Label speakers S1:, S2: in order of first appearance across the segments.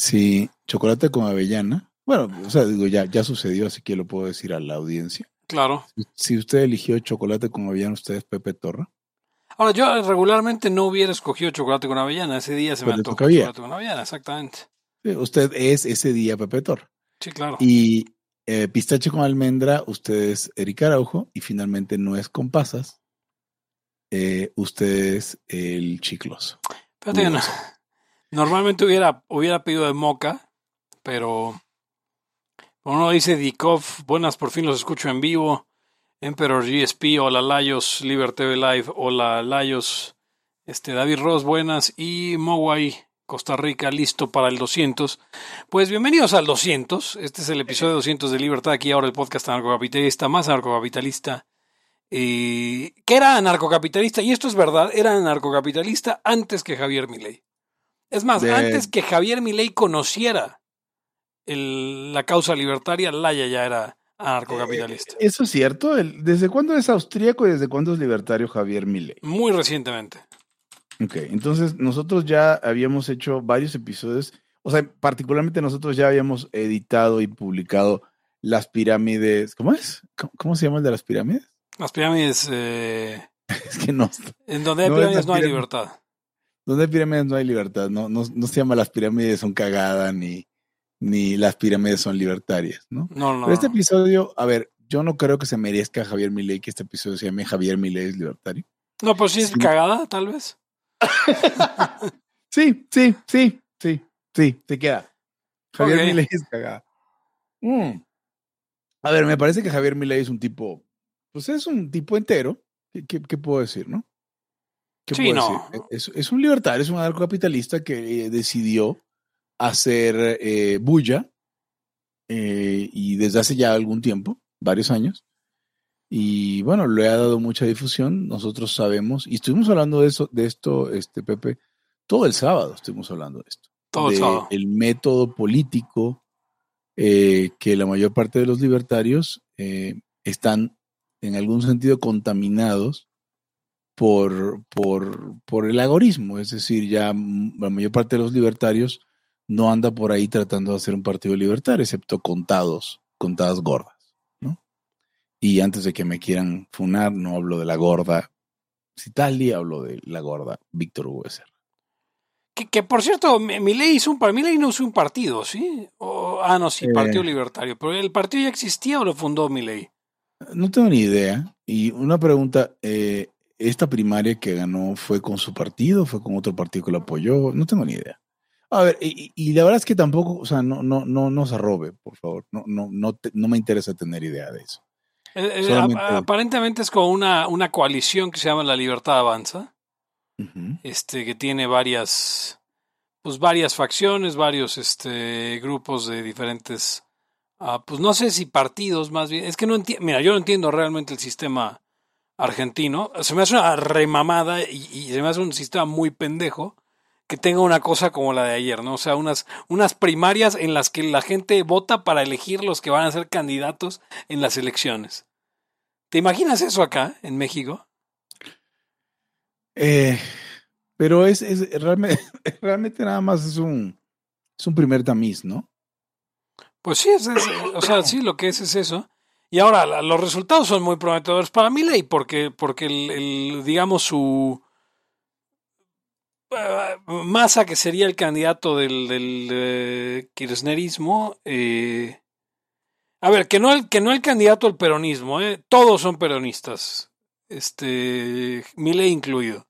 S1: si chocolate con avellana, bueno, o sea, digo, ya, ya sucedió, así que lo puedo decir a la audiencia.
S2: Claro.
S1: Si usted eligió chocolate con avellana, usted es Pepe Torra.
S2: Ahora, yo regularmente no hubiera escogido chocolate con avellana. Ese día se me
S1: Pero le
S2: antojó chocolate con avellana, exactamente.
S1: Sí, Usted es ese día Pepe Torra.
S2: Sí, claro.
S1: Y eh, pistache con almendra, usted es Eric Araujo. Y finalmente no es con pasas. eh, usted es el chicloso. Dudoso.
S2: Normalmente hubiera, hubiera pedido de moca, pero uno dice Dikov, buenas, por fin los escucho en vivo. Emperor GSP, hola Layos, Liber TV Live, hola Layos, este, David Ross, buenas, y Mowai, Costa Rica, listo para el 200. Pues bienvenidos al 200, este es el episodio 200 de Libertad, aquí ahora el podcast anarcocapitalista, más anarcocapitalista, eh, que era anarcocapitalista, y esto es verdad, era anarcocapitalista antes que Javier Milei. Es más,
S1: De-
S2: antes que Javier Milei conociera el- la causa libertaria, Laya ya era anarcocapitalista.
S1: Eh, Eso es cierto. El- ¿Desde cuándo es austríaco y desde cuándo es libertario Javier Milei?
S2: Muy recientemente.
S1: Ok, entonces nosotros ya habíamos hecho varios episodios, o sea, particularmente nosotros ya habíamos editado y publicado las pirámides. ¿Cómo es? ¿Cómo, cómo se llama el de las pirámides?
S2: Las pirámides, eh,
S1: Es que no.
S2: en donde hay
S1: No,
S2: pirámides no hay libertad.
S1: Donde hay pirámides no hay libertad. No, no, no se llama las pirámides son cagadas ni, ni las pirámides son libertarias, ¿no?
S2: No, no,
S1: Pero este episodio, a ver, yo no creo que se merezca a Javier Milei que este episodio se llame Javier Milei es libertario.
S2: No, pues sí es
S1: Sí.
S2: cagada, tal vez.
S1: Sí, sí, sí, sí, sí, se queda. Javier
S2: Ok.
S1: Milei es cagada. Mm. A ver, me parece que Javier Milei es un tipo, pues es un tipo entero. ¿Qué, qué- qué puedo decir, no? ¿Qué
S2: Sí,
S1: puedo
S2: no.
S1: decir? Es, es un libertario, es un anarcocapitalista que eh, decidió hacer eh, bulla eh, y desde hace ya algún tiempo, varios años. Y bueno, le ha dado mucha difusión. Nosotros sabemos, y estuvimos hablando de eso, de esto, este Pepe, todo el sábado estuvimos hablando de esto.
S2: Todo el
S1: de
S2: sábado.
S1: el método político eh, que la mayor parte de los libertarios están en algún sentido contaminados por, por, por el agorismo. Es decir, ya la mayor parte de los libertarios no anda por ahí tratando de hacer un partido libertario, excepto contados, contadas gordas. ¿no? Y antes de que me quieran funar, no hablo de la gorda Citali, hablo de la gorda Víctor Hugo Becerra.
S2: Que, que, por cierto, Mi- Milei hizo un Milei no hizo un partido, ¿sí? O- ah, no, sí,
S1: Eh.
S2: Partido Libertario. Pero el partido ya existía o lo fundó Milei.
S1: No tengo ni idea. Y una pregunta, eh, ¿esta primaria que ganó fue con su partido? ¿Fue con otro partido que lo apoyó? No tengo ni idea. A ver, y, y la verdad es que tampoco, o sea, no, no, no nos arrobe, por favor. No, no, no, te- no me interesa tener idea de eso.
S2: Eh, eh, aparentemente es como una, una coalición que se llama La Libertad Avanza. Este que tiene varias pues varias facciones, varios este grupos de diferentes ah, pues no sé si partidos más bien, es que no entiendo, mira, yo no entiendo realmente el sistema argentino, se me hace una remamada y, y se me hace un sistema muy pendejo que tenga una cosa como la de ayer, ¿no? O sea, unas unas primarias en las que la gente vota para elegir los que van a ser candidatos en las elecciones. ¿Te imaginas eso acá en México?
S1: Eh, pero es, es realmente, realmente nada más es un, es un primer tamiz, ¿no?
S2: Pues sí, es, es- o sea, sí, lo que es es eso. Y ahora los resultados son muy prometedores para Milei porque, porque el, digamos, su eh, Massa, que sería el candidato del, kirchnerismo, eh, a ver, que no, el, que no el candidato al peronismo, eh, todos son peronistas, este, Milei incluido.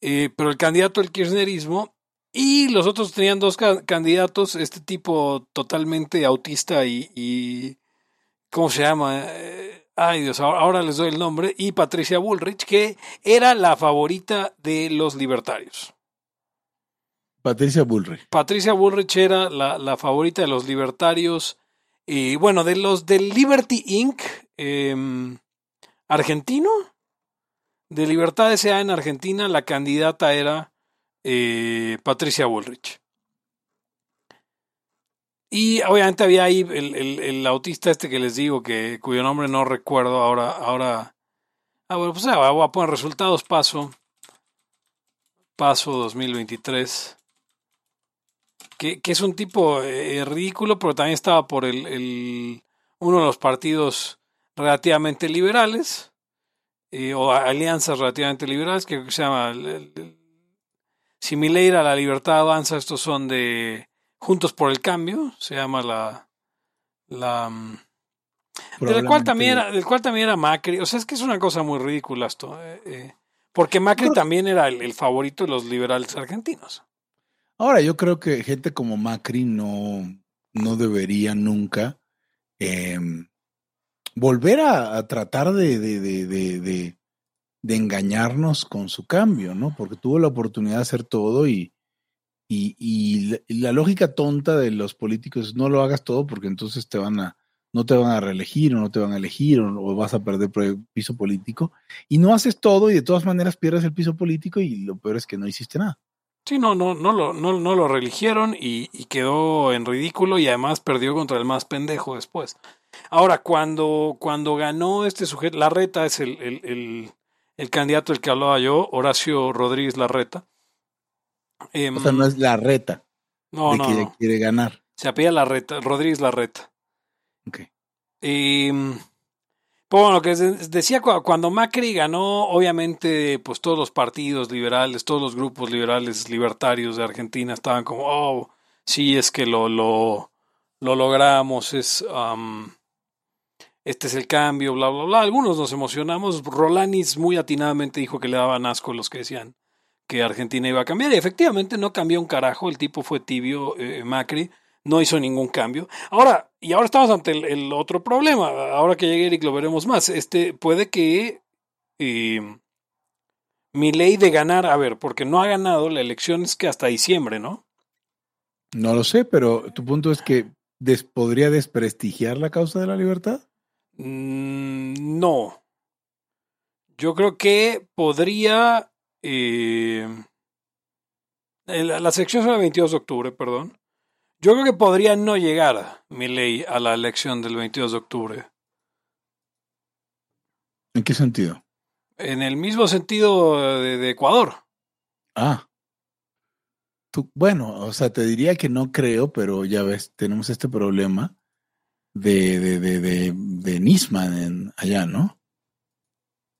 S2: Pero el candidato al kirchnerismo y los otros tenían dos ca- candidatos, este tipo totalmente autista y ¿cómo se llama? Eh, ay Dios, ahora, les doy el nombre, y Patricia Bullrich, que era la favorita de los libertarios.
S1: Patricia Bullrich.
S2: Patricia Bullrich era la, la favorita de los libertarios, y bueno, de los del Liberty Inc. em, argentino, de Libertad S.A. en Argentina, la candidata era eh, Patricia Bullrich. Y obviamente había ahí el, el- autista este que les digo, que cuyo nombre no recuerdo ahora. ahora ah, bueno, pues ah, voy a poner resultados, paso. Paso 2023. que, es un tipo eh, ridículo, pero también estaba por el, el, uno de los partidos relativamente liberales, eh, o alianzas relativamente liberales, que se llama, si a la Libertad Avanza, estos son de Juntos por el Cambio, se llama la... la mm, del cual, también era, del cual también era Macri. O sea, es que es una cosa muy ridícula esto. Eh, porque Macri también era el, favorito de los liberales argentinos.
S1: Ahora, yo creo que gente como Macri no, no debería nunca em, volver a, tratar de, de, engañarnos con su cambio, ¿no? Porque tuvo la oportunidad de hacer todo y, y, la, lógica tonta de los políticos es no lo hagas todo porque entonces te van a, no te van a reelegir o no te van a elegir o, vas a perder piso político. Y no haces todo y de todas maneras pierdes el piso político y lo peor es que no hiciste nada.
S2: Sí, no, no, no lo, no, no lo reeligieron y, quedó en ridículo y además perdió contra el más pendejo después. Ahora, cuando, cuando ganó este sujeto, Larreta es el, el, el, candidato del que hablaba yo, Horacio Rodríguez Larreta.
S1: Em, o sea, no es Larreta.
S2: No, de no,
S1: que quiere ganar.
S2: Se apella Larreta, Rodríguez Larreta. Y pues bueno, lo que decía cuando Macri ganó, obviamente, pues todos los partidos liberales, todos los grupos liberales libertarios de Argentina estaban como, oh, sí, es que lo, lo, lo logramos, es, este es el cambio, bla, bla, bla. Algunos nos emocionamos. Rolanis muy atinadamente dijo que le daban asco a los que decían que Argentina iba a cambiar y efectivamente no cambió un carajo, el tipo fue tibio, eh, Macri no hizo ningún cambio. Ahora, y ahora estamos ante el, otro problema. Ahora que llegue Eric lo veremos más. Este, puede que eh, mi ley de ganar, a ver, porque no ha ganado la elección es que hasta diciembre, ¿no?
S1: No lo sé, pero tu punto es que podría desprestigiar la causa de la libertad.
S2: Mm, no. Yo creo que podría. Eh, la, sección es el 22 de octubre, perdón. Yo creo que podría no llegar mi ley a la elección del 22 de octubre.
S1: ¿En qué sentido?
S2: En el mismo sentido de, Ecuador.
S1: Ah. Tú, bueno, o sea, te diría que no creo, pero ya ves, tenemos este problema de, de, de, de, de Nisman allá, ¿no?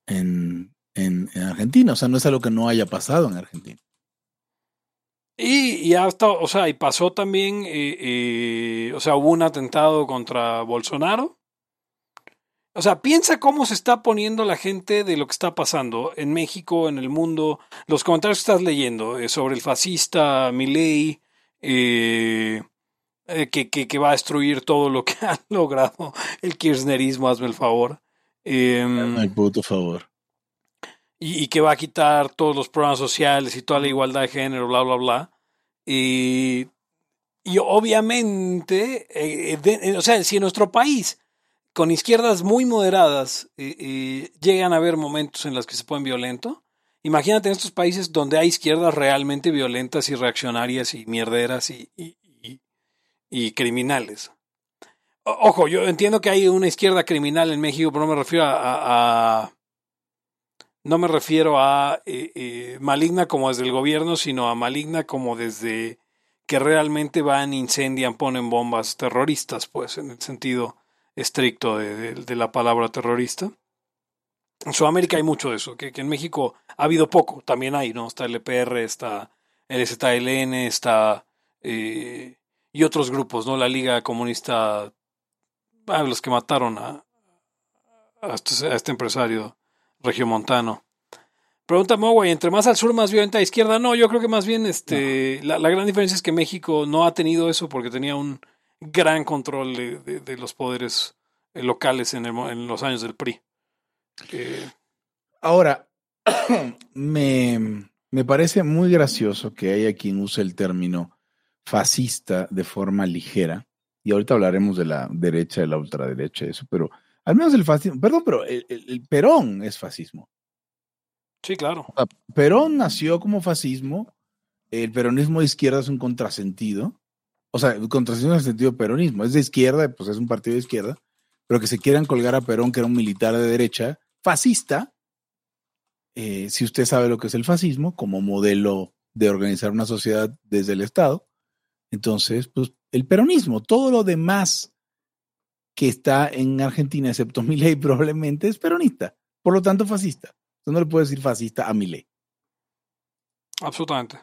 S1: En, en, en Argentina. O sea, no es algo que no haya pasado en Argentina.
S2: Y, y hasta, o sea, y pasó también, eh, eh, o sea, hubo un atentado contra Bolsonaro. O sea, piensa cómo se está poniendo la gente de lo que está pasando en México, en el mundo, los comentarios que estás leyendo eh, sobre el fascista Milei, que, que, va a destruir todo lo que ha logrado el kirchnerismo, hazme el favor.
S1: Em, el puto favor
S2: y, que va a quitar todos los programas sociales y toda la igualdad de género, bla, bla, bla. Y, y obviamente, eh, eh, o sea, si en nuestro país, con izquierdas muy moderadas, eh, llegan a haber momentos en los que se ponen violento, imagínate en estos países donde hay izquierdas realmente violentas y reaccionarias y mierderas y, y, y criminales. Ojo, yo entiendo que hay una izquierda criminal en México, pero no me refiero a no me refiero a eh, eh, maligna como desde el gobierno, sino a maligna como desde que realmente van, incendian, ponen bombas terroristas, pues en el sentido estricto de, la palabra terrorista. En Sudamérica hay mucho de eso, que, en México ha habido poco, también hay, ¿no? Está el EPR, está el ZLN, está... Eh, y otros grupos, ¿no? La Liga Comunista, ah, los que mataron a, a este, este empresario regiomontano. Pregunta Mogwai, entre más al sur, más violenta a izquierda. No, yo creo que más bien este, la, gran diferencia es que México no ha tenido eso porque tenía un gran control de, los poderes eh, locales en, en, los años del PRI.
S1: Ahora, me, me parece muy gracioso que haya quien use el término fascista de forma ligera. Y ahorita hablaremos de la derecha, de la ultraderecha, eso, pero al menos el fascismo, perdón, pero el, Perón es fascismo.
S2: Sí, claro.
S1: Perón nació como fascismo, el peronismo de izquierda es un contrasentido, o sea, contrasentido en el sentido de peronismo, es de izquierda, pues es un partido de izquierda, pero que se quieran colgar a Perón, que era un militar de derecha, fascista, eh, si usted sabe lo que es el fascismo, como modelo de organizar una sociedad desde el Estado, Entonces, pues el peronismo, todo lo demás que está en Argentina, excepto ley, probablemente es peronista, por lo tanto fascista. Usted no le puede decir fascista a ley.
S2: Absolutamente.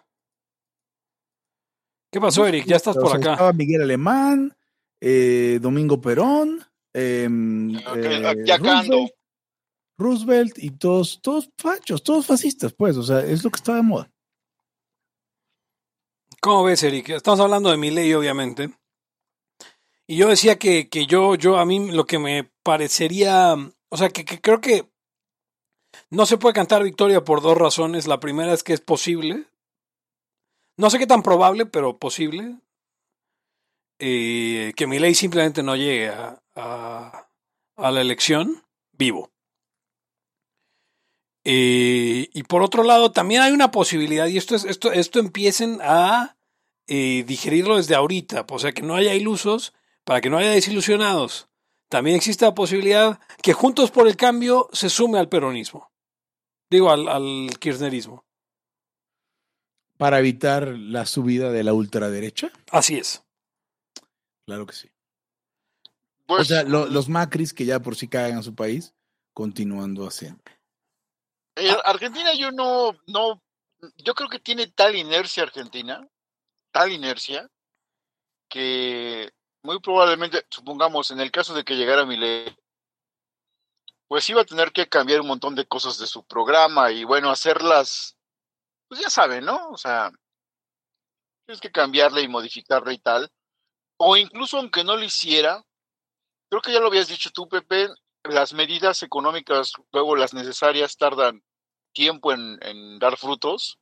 S2: ¿Qué pasó, Eric? Ya estás por acá.
S1: Estaba Miguel Alemán, eh, Domingo Perón, em, eh, Roosevelt, Roosevelt, y todos, todos fachos, todos fascistas, pues, o sea, es lo que está de moda.
S2: ¿Cómo ves, Eric? Estamos hablando de mi ley, obviamente. Y yo decía que, que, yo, yo, a mí lo que me parecería, o sea, que, que creo que no se puede cantar victoria por dos razones. La primera es que es posible. No sé qué tan probable, pero posible. Eh, que mi ley simplemente no llegue a, a, la elección vivo. Eh, y por otro lado, también hay una posibilidad, y esto, es, esto, esto empiecen a eh, digerirlo desde ahorita, o sea, que no haya ilusos, para que no haya desilusionados. También existe la posibilidad que Juntos por el Cambio se sume al peronismo, digo, al, al kirchnerismo.
S1: ¿Para evitar la subida de la ultraderecha?
S2: Así es.
S1: Claro que sí. Pues, o sea, los Macris que ya por sí caen a su país, continuando haciendo.
S3: Eh, Argentina yo no, no, yo creo que tiene tal inercia Argentina, tal inercia, que muy probablemente, supongamos, en el caso de que llegara ley, pues iba a tener que cambiar un montón de cosas de su programa y bueno, hacerlas, pues ya saben, ¿no? O sea, tienes que cambiarle y modificarle y tal. O incluso aunque no lo hiciera, creo que ya lo habías dicho tú, Pepe, las medidas económicas, luego las necesarias, tardan tiempo en, dar frutos.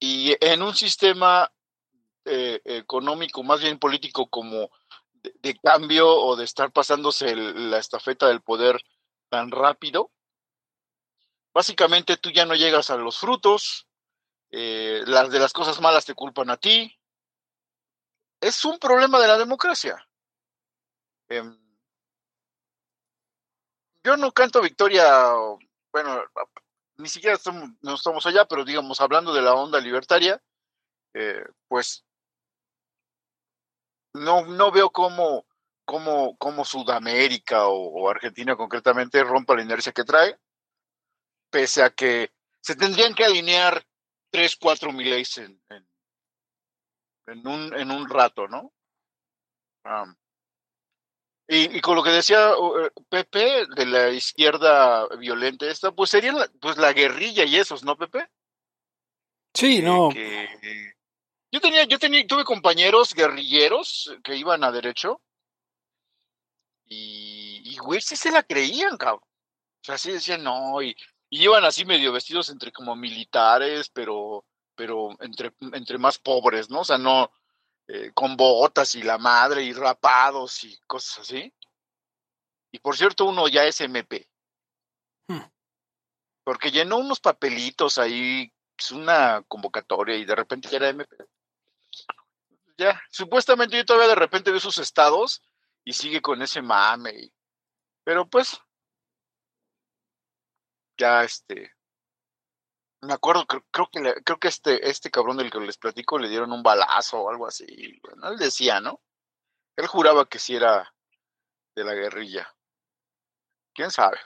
S3: Y en un sistema eh, económico, más bien político, como de, cambio o de estar pasándose la estafeta del poder tan rápido, básicamente tú ya no llegas a los frutos, eh, las de las cosas malas te culpan a ti, es un problema de la democracia. Em, yo no canto victoria, bueno, ni siquiera estamos, no estamos allá, pero digamos, hablando de la onda libertaria, eh, pues no, no veo cómo, cómo, cómo Sudamérica o, Argentina concretamente rompa la inercia que trae, pese a que se tendrían que alinear tres, cuatro mil en, en, en un, en un rato, ¿no? y, con lo que decía eh, Pepe de la izquierda violenta esta, pues sería la, pues la guerrilla y esos, ¿no, Pepe?
S2: Sí, no.
S3: Yo tenía, yo tenía, tuve compañeros guerrilleros que iban a derecho y, y güey, sí se la creían, cabrón. O sea, sí decían, no, y, y iban así medio vestidos entre como militares, pero pero entre, entre más pobres, ¿no? O sea, no eh, con botas y la madre y rapados y cosas así. Y por cierto, uno ya es MP. Hmm. Porque llenó unos papelitos ahí, es pues, una convocatoria y de repente ya era MP. Ya, supuestamente yo todavía de repente veo sus estados y sigue con ese mame. pero pues, ya este, me acuerdo, creo, que creo que este, este cabrón del que les platico le dieron un balazo o algo así. Bueno, él decía, ¿no? Él juraba que sí era de la guerrilla. ¿Quién sabe?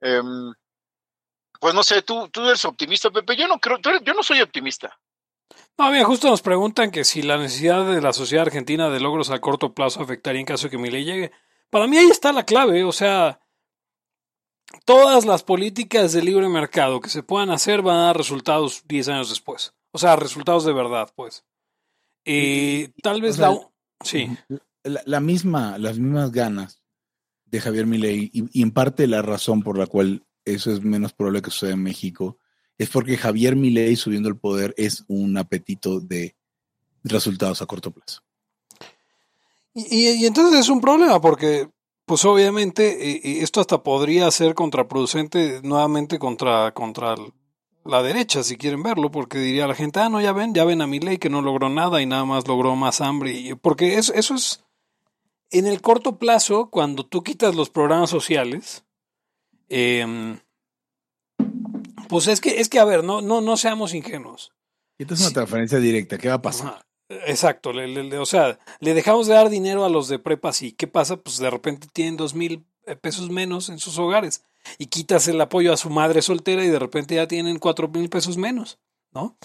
S3: Em, pues no sé, tú, tú eres optimista, Pepe. Yo no creo, yo no soy optimista.
S2: No, bien, justo nos preguntan que si la necesidad de la sociedad argentina de logros a corto plazo afectaría en caso de que mi ley llegue. Para mí ahí está la clave, o sea, todas las políticas de libre mercado que se puedan hacer van a dar resultados 10 años después. O sea, resultados de verdad, pues. Y tal vez la... Sí.
S1: La, misma, las mismas ganas de Javier Milei y, en parte la razón por la cual eso es menos probable que suceda en México es porque Javier Milei subiendo el poder es un apetito de resultados a corto plazo.
S2: Y, entonces es un problema porque pues obviamente eh, eh, esto hasta podría ser contraproducente nuevamente contra, contra la derecha, si quieren verlo, porque diría la gente, ah, no, ya ven, ya ven a mi ley que no logró nada y nada más logró más hambre. Porque eso, eso es, en el corto plazo, cuando tú quitas los programas sociales, eh, pues es que, es que, a ver, no, no, no seamos ingenuos.
S1: Esta es una transferencia directa, ¿qué va a pasar?
S2: Ajá, Exacto, le- le- le- o sea, le dejamos de dar dinero a los de prepas y ¿qué pasa? Pues de repente tienen dos mil eh, pesos menos en sus hogares y quitas el apoyo a su madre soltera y de repente ya tienen cuatro mil pesos menos, ¿no?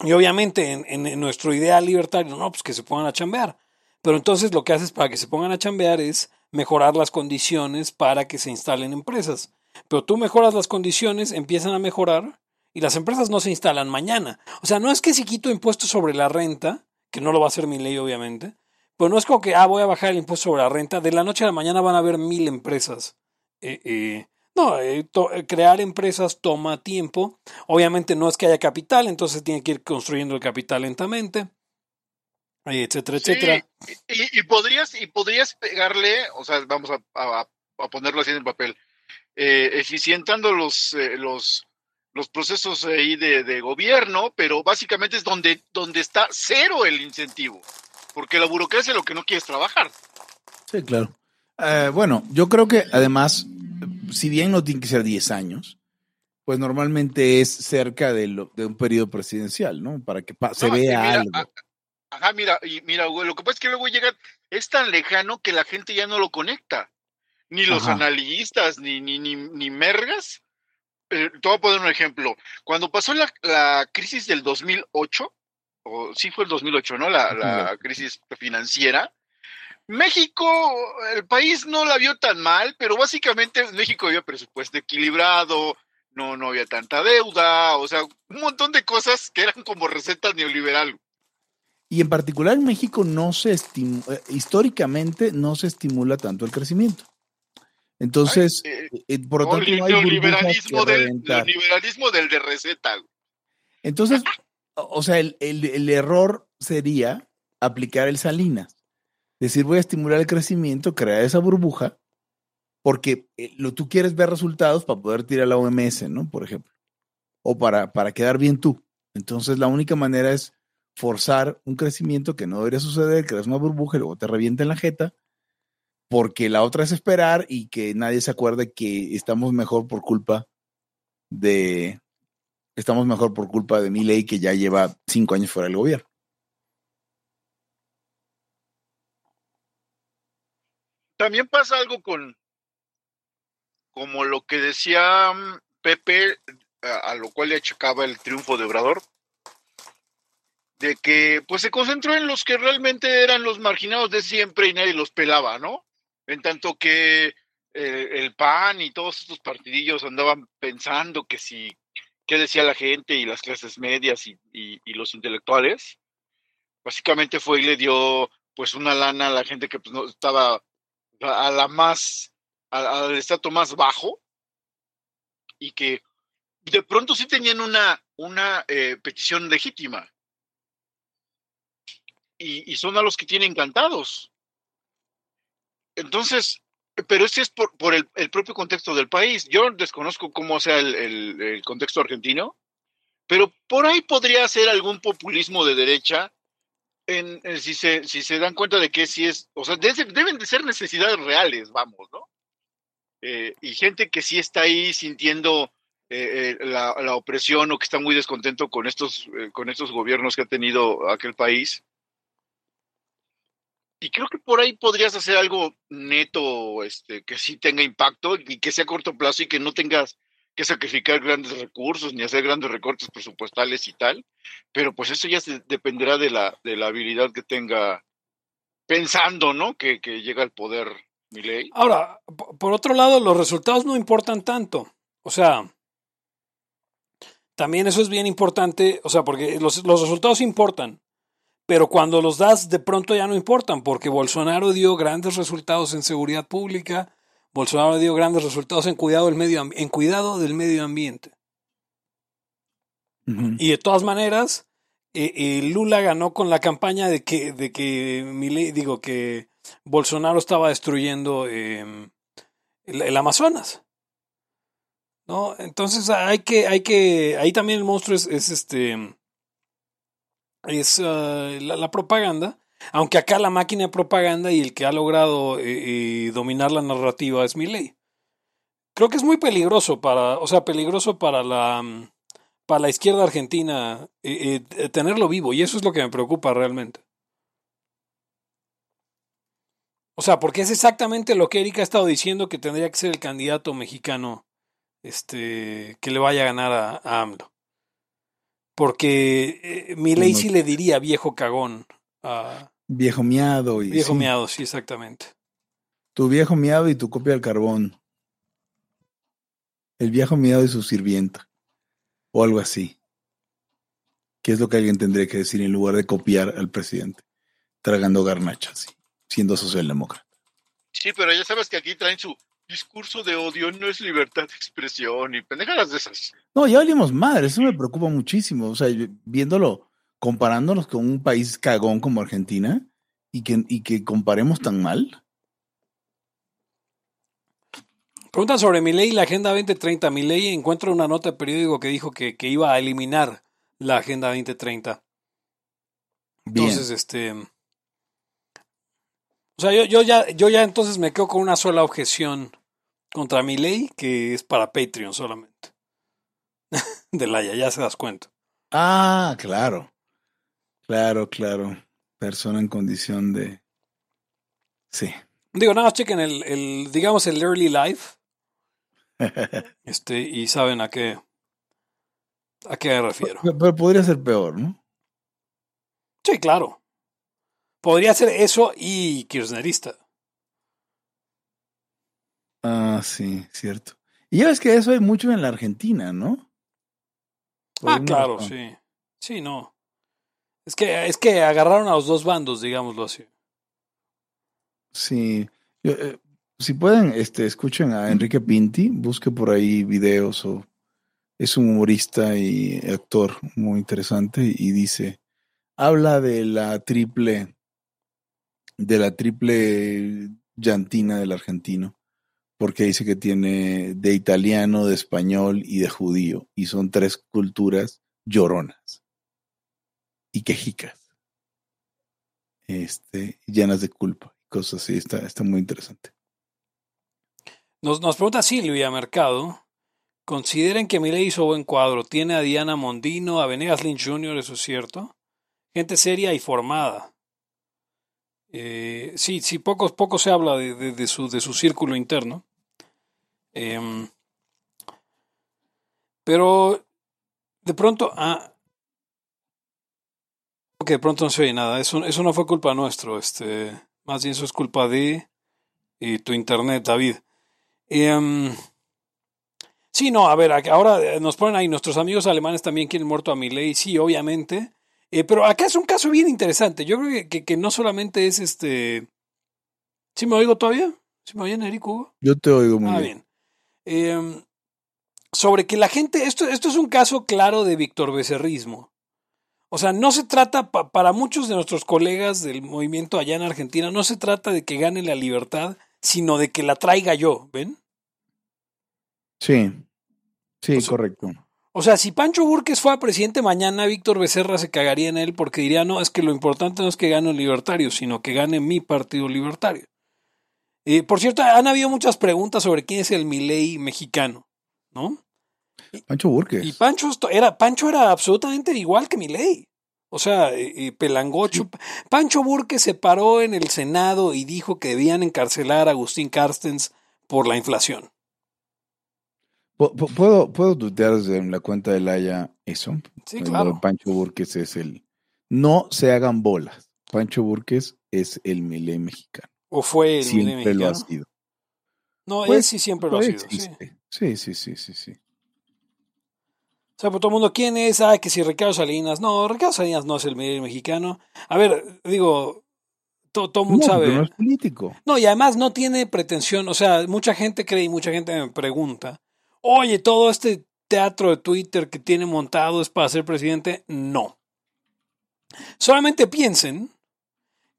S2: Y obviamente en, en- en nuestro ideal libertario, no, pues que se pongan a chambear. Pero entonces lo que haces para que se pongan a chambear es mejorar las condiciones para que se instalen empresas. Pero tú mejoras las condiciones, empiezan a mejorar y las empresas no se instalan mañana. O sea, no es que si quito impuestos sobre la renta, que no lo va a hacer mi ley obviamente, pero no es como que, ah, voy a bajar el impuesto sobre la renta, de la noche a la mañana van a haber mil empresas. Eh, eh, no, eh, crear empresas toma tiempo. Obviamente no es que haya capital, entonces tiene que ir construyendo el capital lentamente, etcétera,
S3: Sí,
S2: etcétera.
S3: y, y podrías, y podrías pegarle, o sea, vamos a, a- a ponerlo así en el papel, eh, eficientando los, eh, los, los procesos ahí de, de gobierno, pero básicamente es donde, donde está cero el incentivo, porque la burocracia lo que no quiere es trabajar.
S1: Sí, claro. Eh, bueno, yo creo que además, si bien no tiene que ser 10 años, pues normalmente es cerca de, lo- de un periodo presidencial, ¿no? Para que pa- se
S3: No,
S1: vea
S3: mira,
S1: algo.
S3: a- Ajá, mira, y mira, güey, lo que pasa es que luego llega, es tan lejano que la gente ya no lo conecta. Ni los
S1: Ajá.
S3: analistas, ni, ni, ni, ni mergas. Eh, te voy a poner un ejemplo. Cuando pasó la, la crisis del 2008, o sí fue el 2008, ¿no? La, la crisis financiera. México, el país no la vio tan mal, pero básicamente México había presupuesto equilibrado, no, no había tanta deuda, o sea, un montón de cosas que eran como receta neoliberal.
S1: Y en particular en México no se estimu- eh, históricamente no se estimula tanto el crecimiento. Entonces,
S3: Ay, eh,
S1: eh, por lo tanto,
S3: el
S1: no hay
S3: neoliberalismo del,
S1: reventar.
S3: neoliberalismo del de receta.
S1: Entonces, o sea, el, el- el error sería aplicar el Salinas. Decir, voy a estimular el crecimiento, crear esa burbuja, porque eh, lo, tú quieres ver resultados para poder tirar la OMS, ¿no? Por ejemplo. O para, para quedar bien tú. Entonces, la única manera es forzar un crecimiento que no debería suceder, creas una burbuja y luego te revienta en la jeta, porque la otra es esperar y que nadie se acuerde que estamos mejor por culpa de, estamos mejor por culpa de mi ley que ya lleva cinco años fuera del gobierno.
S3: También pasa algo con, como lo que decía mm, Pepe, a, a lo cual le achacaba el triunfo de Obrador, de que pues se concentró en los que realmente eran los marginados de siempre y nadie los pelaba, ¿no? En tanto que eh, el PAN y todos estos partidillos andaban pensando que si, qué decía la gente y las clases medias y, y- los intelectuales, básicamente fue y le dio pues una lana a la gente que pues, no estaba a la más, al estrato más bajo y que de pronto sí tenían una, una eh, petición legítima. Y, y son a los que tienen encantados. Entonces, pero ese es por, por el, propio contexto del país. Yo desconozco cómo sea el, contexto argentino, pero por ahí podría ser algún populismo de derecha en, en si, se, si se dan cuenta de que sí es, o sea, de- deben de ser necesidades reales, vamos, ¿no? Eh, y gente que sí está ahí sintiendo eh, eh, la, la opresión o que está muy descontento con estos, con estos gobiernos que ha tenido aquel país. Y creo que por ahí podrías hacer algo neto, este, que sí tenga impacto y que sea a corto plazo y que no tengas que sacrificar grandes recursos ni hacer grandes recortes presupuestales y tal. Pero pues eso ya dependerá de la, de la habilidad que tenga pensando, ¿no? Que, que llega al poder mi ley.
S2: Ahora, po- por otro lado, los resultados no importan tanto. O sea, también eso es bien importante, o sea, porque los, los resultados importan, pero cuando los das de pronto ya no importan, porque Bolsonaro dio grandes resultados en seguridad pública, Bolsonaro dio grandes resultados en cuidado del medio, en cuidado del medio ambiente. Y de todas maneras, eh, eh, Lula ganó con la campaña de que, de que Milei- digo que Bolsonaro estaba destruyendo eh, el, el Amazonas. ¿No? Entonces hay que, hay que, ahí también el monstruo es, es este, es ah, la, propaganda. Aunque acá la máquina de propaganda y el que ha logrado eh, eh, dominar la narrativa es Milei. Creo que es muy peligroso para, o sea, peligroso para la, mm, para la izquierda argentina eh, eh, tenerlo vivo y eso es lo que me preocupa realmente. O sea, porque es exactamente lo que Erika ha estado diciendo que tendría que ser el candidato mexicano este, que le vaya a ganar a, a AMLO. Porque eh, mi ley
S1: No.
S2: sí le diría viejo cagón. a-
S1: Viejo miado y
S2: viejo
S1: sí,
S2: miado, sí, exactamente.
S1: tu viejo miado y tu copia del carbón. El viejo miado y su sirvienta. O algo así. ¿Qué es lo que alguien tendría que decir en lugar de copiar al presidente? Tragando garnachas, sí, siendo socialdemócrata.
S3: Sí, pero ya sabes que aquí traen su discurso de odio no es libertad de expresión y pendejadas de esas.
S1: No, ya hablemos madre, eso me preocupa muchísimo. O sea, viéndolo, comparándonos con un país cagón como Argentina y que, y que comparemos tan mal.
S2: Preguntan sobre mi ley y la Agenda 2030. Mi ley encuentra una nota de periódico que dijo que, que iba a eliminar la Agenda 2030.
S1: Bien.
S2: Entonces, este. O sea, yo, yo ya, yo ya entonces me quedo con una sola objeción contra mi ley, que es para Patreon solamente. De Laia, ya se das cuenta.
S1: Ah, claro. Claro, claro. Persona en condición de. Sí.
S2: Digo, nada más chequen el, el, digamos, el early life, este, y saben a qué, a qué me refiero.
S1: Pero, pero podría ser peor, ¿no?
S2: Sí, claro. Podría ser eso y kirchnerista.
S1: Ah, sí, cierto. Y ya ves que eso hay mucho en la Argentina, ¿no?
S2: Ah, claro,
S1: razón.
S2: sí. Sí, no. Es que, es que agarraron a los dos bandos, digámoslo así.
S1: Sí. Yo, eh, si pueden, este, escuchen a Enrique Pinti, busque por ahí videos o es un humorista y actor muy interesante y dice, habla de la triple, de la triple llantina del argentino, porque dice que tiene de italiano, de español y de judío, y son tres culturas lloronas y quejicas, este, llenas de culpa, cosas así, está, está muy interesante.
S2: Nos, nos pregunta Silvia Mercado. Consideren que Milei hizo buen cuadro. Tiene a Diana Mondino, a Venegas Lynch Jr., eso es cierto. Gente seria y formada. Eh, sí, sí, poco, poco se habla de, de- su, de su círculo interno. Em, pero de pronto, ah, ok, de pronto no se oye nada. Eso, eso no fue culpa nuestro. Este, más bien eso es culpa de eh, tu internet, David. Em, sí, no, a ver, ahora eh, nos ponen ahí, nuestros amigos alemanes también quieren muerto a Milei, sí, obviamente. Eh, pero acá es un caso bien interesante. Yo creo que, que- que no solamente es este. ¿Sí me oigo todavía? ¿Sí me oyen, Eric Hugo?
S1: Yo te oigo muy
S2: Ah,
S1: bien.
S2: bien. Em, sobre que la gente, esto, esto es un caso claro de Víctor Becerrismo. O sea, no se trata, pa- para muchos de nuestros colegas del movimiento allá en Argentina, no se trata de que gane la libertad, sino de que la traiga yo, ¿ven?
S1: Sí, sí,
S2: O sea,
S1: correcto.
S2: O sea, si Pancho Burques fuera presidente mañana, Víctor Becerra se cagaría en él porque diría, no, es que lo importante no es que gane el libertario, sino que gane mi partido libertario. Eh, por cierto, han habido muchas preguntas sobre quién es el Milei mexicano, ¿no?
S1: Pancho Burques.
S2: Y Pancho era, Pancho era absolutamente igual que Milei. O sea, eh, eh, pelangocho. Pancho Burke se paró en el Senado y dijo que debían encarcelar a Agustín Carstens por la inflación.
S1: Pu- pu- ¿Puedo, ¿Puedo tuitear desde la cuenta de Laia eso?
S2: Sí, claro.
S1: Pancho Burques es el... No se hagan bolas. Pancho Burques es el Milei mexicano.
S2: ¿O fue el
S1: Siempre lo ha
S2: mexicano?
S1: sido.
S2: No, él
S1: Pues,
S2: sí siempre lo ha
S1: todavía
S2: sido. Sí.
S1: existe. Sí, sí, sí, sí, sí.
S2: O sea, pues todo el mundo, ¿quién es? Ah, que si Ricardo Salinas. No, Ricardo Salinas no es el Milei mexicano. A ver, digo, to- todo el
S1: No,
S2: sabe.
S1: no es político.
S2: No, y además no tiene pretensión, o sea, mucha gente cree y mucha gente me pregunta, oye, todo este teatro de Twitter que tiene montado es para ser presidente. No. Solamente piensen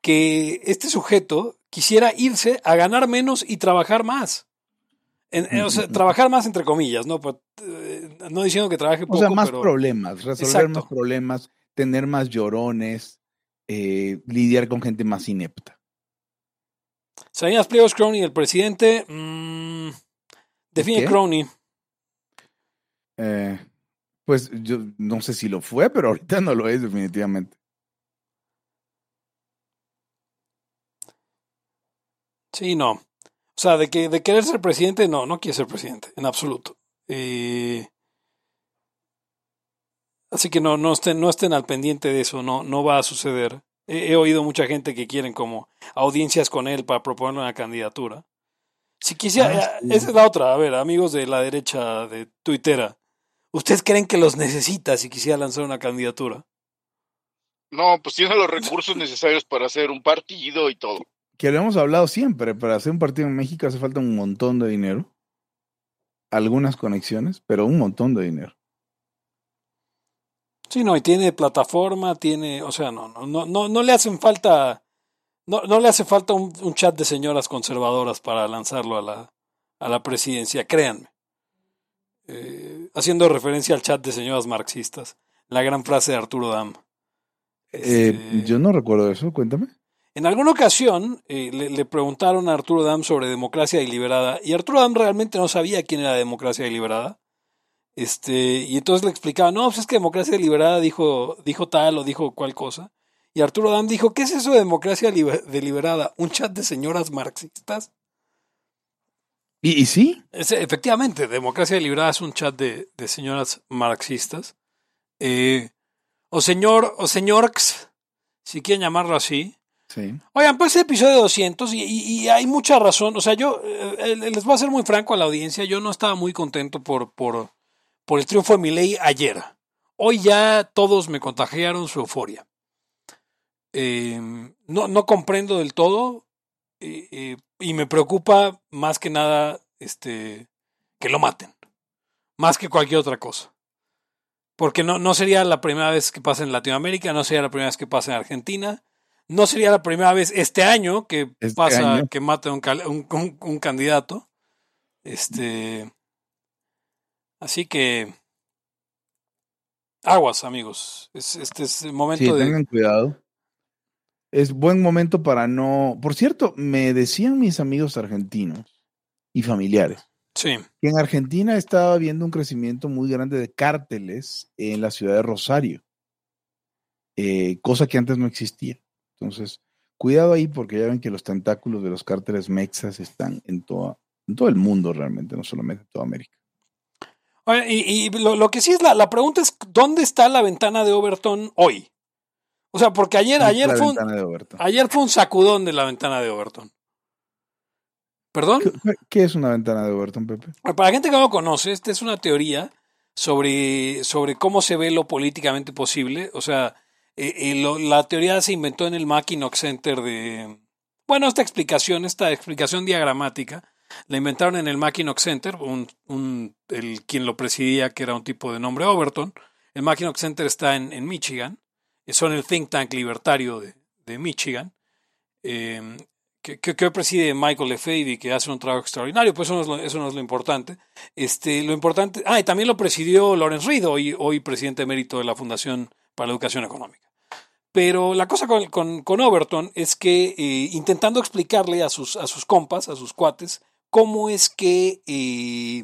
S2: que este sujeto quisiera irse a ganar menos y trabajar más. En- eh, o sea, trabajar más entre comillas, ¿no? Eh, no diciendo que trabaje
S1: O
S2: poco,
S1: sea, más
S2: pero...
S1: problemas, resolver
S2: Exacto.
S1: más problemas, tener más llorones, eh, lidiar con gente más inepta.
S2: Salinas Pliegos, Crony, el presidente. mm, define. Crony.
S1: Eh, Pues yo no sé si lo fue, pero ahorita no lo es definitivamente.
S2: Sí, no. O sea, de que de querer ser presidente, no, no quiere ser presidente, en absoluto. Eh, así que no, no estén, no estén al pendiente de eso, no, no va a suceder. He, he oído mucha gente que quieren como audiencias con él para proponer una candidatura. Si quisiera,
S1: Ah, sí.
S2: esa es la otra, a ver, amigos de la derecha de Twittera, ¿ustedes creen que los necesita si quisiera lanzar una candidatura?
S3: No, pues tiene los recursos necesarios para hacer un partido y todo.
S1: Que lo hemos hablado siempre, para hacer un partido en México hace falta un montón de dinero. Algunas conexiones, pero un montón de dinero.
S2: Sí, no, y tiene plataforma, tiene, o sea, no, no, no, no, no le hacen falta, no, no le hace falta un, un chat de señoras conservadoras para lanzarlo a la, a la presidencia, créanme. Eh, haciendo referencia al chat de señoras marxistas, la gran frase de Arturo Dam.
S1: Eh,
S2: Este,
S1: yo no recuerdo eso, cuéntame.
S2: En alguna ocasión eh, le, le preguntaron a Arturo Dam sobre democracia deliberada y Arturo Dam realmente no sabía quién era democracia deliberada. Este, y entonces le explicaba, no, pues es que democracia deliberada dijo, dijo tal o dijo cual cosa. Y Arturo Dam dijo, ¿qué es eso de democracia liber- deliberada? ¿Un chat de señoras marxistas?
S1: ¿Y, y sí?
S2: Es- efectivamente, democracia deliberada es un chat de, de señoras marxistas. Eh, o señor, o señorx, si quieren llamarlo así.
S1: Sí.
S2: Oigan, pues es el episodio 200 y, y- y hay mucha razón. O sea, yo eh, eh, les voy a ser muy franco a la audiencia. Yo no estaba muy contento por, por, por el triunfo de Milei ayer. Hoy ya todos me contagiaron su euforia. Eh, no, no comprendo del todo eh, eh, y me preocupa más que nada este, que lo maten. Más que cualquier otra cosa. Porque no, no sería la primera vez que pasa en Latinoamérica, no sería la primera vez que pasa en Argentina. No sería la primera vez este año que
S1: Este
S2: pasa
S1: año.
S2: que mata un, cal- un, un- un candidato. Este. Así que. Aguas, amigos. Es, este es el momento
S1: Sí,
S2: de.
S1: tengan cuidado. Es buen momento para no. Por cierto, me decían mis amigos argentinos y familiares
S2: Sí,
S1: que en Argentina estaba habiendo un crecimiento muy grande de cárteles en la ciudad de Rosario, eh, cosa que antes no existía. Entonces, cuidado ahí porque ya ven que los tentáculos de los cárteles mexas están en, toda, en todo el mundo realmente, no solamente en toda América.
S2: Oye, y, y lo, lo que sí es la, la pregunta es: ¿dónde está la ventana de Overton hoy? O sea, porque ayer, ayer, fue un, ayer fue un sacudón de la ventana de Overton. ¿Perdón?
S1: ¿Qué, qué es una ventana de Overton, Pepe?
S2: Para la gente que no lo conoce, esta es una teoría sobre, sobre cómo se ve lo políticamente posible. O sea, eh, eh, lo- la teoría se inventó en el Mackinock Center de... Bueno, esta explicación, esta explicación diagramática, la inventaron en el Mackinock Center, un, un- el, quien lo presidía, que era un tipo de nombre Overton. El Mackinock Center está en, en Michigan, son el think tank libertario de, de Michigan. Eh, que, que, preside Michael Lefebvre, que hace un trabajo extraordinario, pues eso no es lo, eso no es lo importante. Este, lo importante, ah, y también lo presidió Lawrence Reed, hoy, hoy presidente emérito de la Fundación para la Educación Económica. Pero la cosa con, con, con Overton es que eh, intentando explicarle a sus, a sus compas, a sus cuates, cómo es que eh,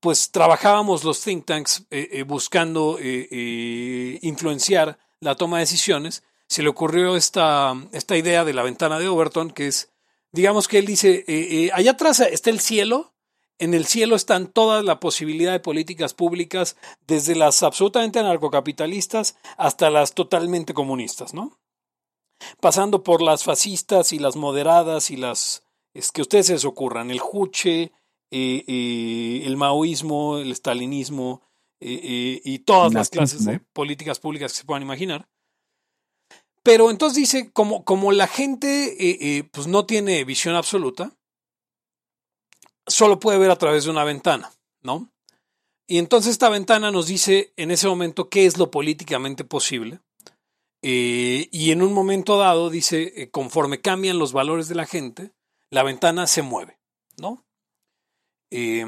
S2: pues trabajábamos los think tanks eh, eh, buscando eh, influenciar la toma de decisiones, se le ocurrió esta, esta idea de la ventana de Overton, que es, digamos que él dice, allá atrás está el cielo, en el cielo están toda la posibilidad de políticas públicas, desde las absolutamente anarcocapitalistas hasta las totalmente comunistas, ¿no? Pasando por las fascistas y las moderadas y las es que ustedes se les ocurran, el juche, eh, eh, el maoísmo, el stalinismo eh, eh, y todas las clases de
S1: Nazismo.
S2: políticas públicas que se puedan imaginar. Pero entonces dice, como, como la gente eh, eh, pues no tiene visión absoluta, solo puede ver a través de una ventana, ¿no? Y entonces esta ventana nos dice en ese momento qué es lo políticamente posible. Eh, y en un momento dado dice, eh, conforme cambian los valores de la gente, la ventana se mueve, ¿no? Eh,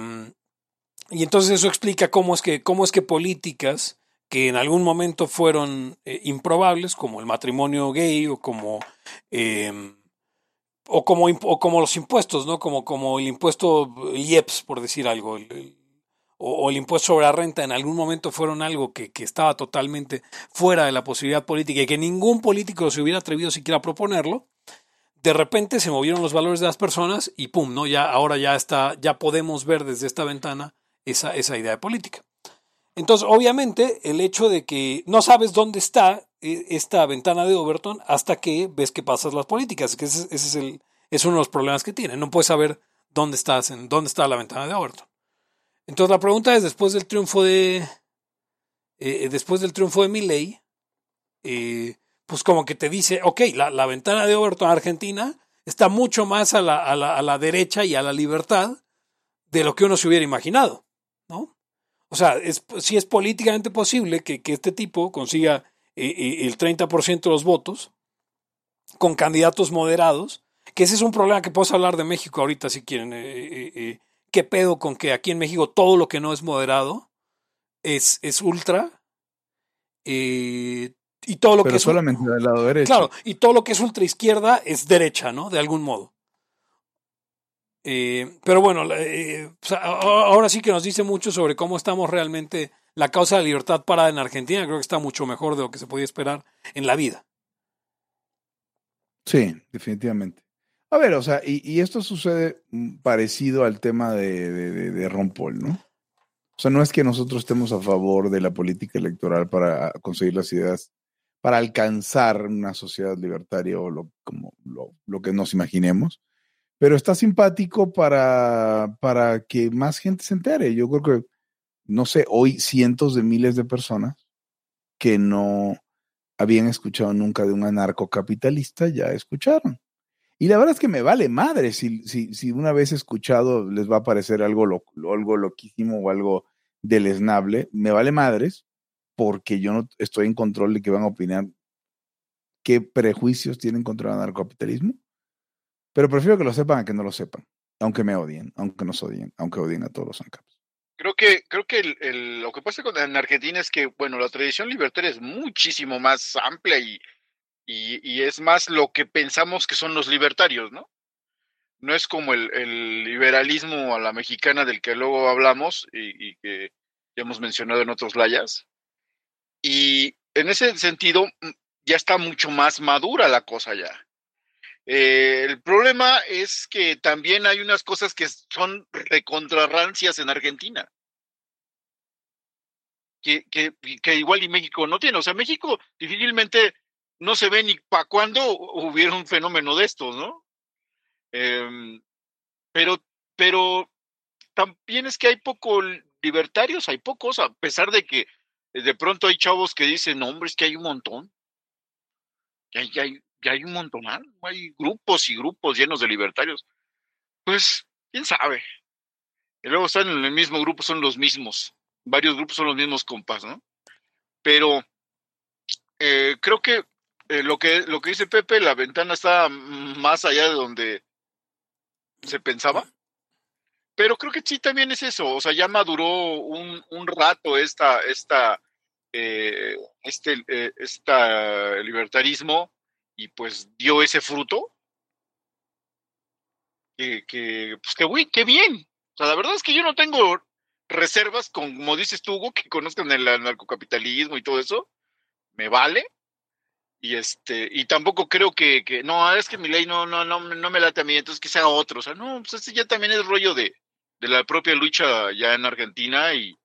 S2: y entonces eso explica cómo es que, cómo es que políticas que en algún momento fueron eh, improbables, como el matrimonio gay o como, eh, o, como o como los impuestos, ¿no? Como, como el impuesto, IEPS, por decir algo, o, el impuesto sobre la renta en algún momento fueron algo que, que, estaba totalmente fuera de la posibilidad política y que ningún político se hubiera atrevido siquiera a proponerlo, de repente se movieron los valores de las personas y pum, ¿no? Ya, ahora ya está, ya podemos ver desde esta ventana esa, esa idea de política. Entonces, obviamente, el hecho de que no sabes dónde está eh, esta ventana de Overton hasta que ves que pasas las políticas, que ese, es, el, es uno de los problemas que tiene. No puedes saber dónde estás, en dónde está la ventana de Overton. Entonces, la pregunta es, después del triunfo de, eh, después del triunfo de Milley, eh, pues como que te dice, ok, la, la ventana de Overton Argentina está mucho más a la, a, la, a la, derecha y a la libertad de lo que uno se hubiera imaginado, ¿no? O sea, es, si es políticamente posible que, que este tipo consiga eh, eh, el 30% de los votos con candidatos moderados, que ese es un problema que puedo hablar de México ahorita si quieren. Eh, ¿Qué pedo con que aquí en México todo lo que no es moderado es, es ultra? Y todo lo
S1: Pero
S2: que es
S1: solamente del lado derecho.
S2: Claro, y todo lo que es ultra izquierda es derecha, ¿no? De algún modo. Eh, pero bueno, eh, ahora sí que nos dice mucho sobre cómo estamos realmente. La causa de la libertad parada en Argentina creo que está mucho mejor de lo que se podía esperar en la vida.
S1: Sí, definitivamente. A ver, o sea, y, y esto sucede parecido al tema de, de, de, Ron Paul, ¿no? O sea, no es que nosotros estemos a favor de la política electoral para conseguir las ideas para alcanzar una sociedad libertaria o lo, que nos imaginemos, pero está simpático para, para que más gente se entere. Yo creo que, no sé, hoy cientos de miles de personas que no habían escuchado nunca de un anarcocapitalista ya escucharon. Y la verdad es que me vale madre si, si, si una vez escuchado les va a parecer algo, algo loquísimo o algo deleznable, me vale madres porque yo no estoy en control de que van a opinar qué prejuicios tienen contra el anarcocapitalismo. Pero prefiero que lo sepan a que no lo sepan, aunque me odien, aunque nos odien, aunque odien a todos los ANCAPs.
S3: Creo que, creo que lo que pasa con, en Argentina es que, bueno, la tradición libertaria es muchísimo más amplia y, y, es más lo que pensamos que son los libertarios, ¿no? No es como el, el liberalismo a la mexicana del que luego hablamos y, y que ya hemos mencionado en otros layas, y en ese sentido, mm, ya está mucho más madura la cosa ya. Eh, el problema es que también hay unas cosas que son recontrarrancias en Argentina. Que, que, igual y México no tiene. O sea, México difícilmente no se ve ni para cuándo hubiera un fenómeno de estos, ¿no? Eh, pero, pero también es que hay pocos libertarios, hay pocos, a pesar de que de pronto hay chavos que dicen, no, hombre, es que hay un montón. Ya, ya, hay, ya hay un montón, hay grupos y grupos llenos de libertarios. Pues, quién sabe. Y luego están en el mismo grupo, son los mismos. Varios grupos son los mismos compas, ¿no? Pero eh, creo que, eh, lo que lo que dice Pepe, la ventana está más allá de donde se pensaba. Pero creo que sí también es eso, o sea, ya maduró un, un rato esta, esta, eh, este, eh, esta libertarismo y pues dio ese fruto. Que, que pues que, uy, qué bien. O sea, la verdad es que yo no tengo reservas, con, como dices tú, Hugo, que conozcan el narcocapitalismo y todo eso. Me vale. Y este, y tampoco creo que, que no, es que mi ley no, no, no, no me late a mí, entonces que sea otro. O sea, no, pues este ya también es rollo de, de la propia lucha ya en Argentina y,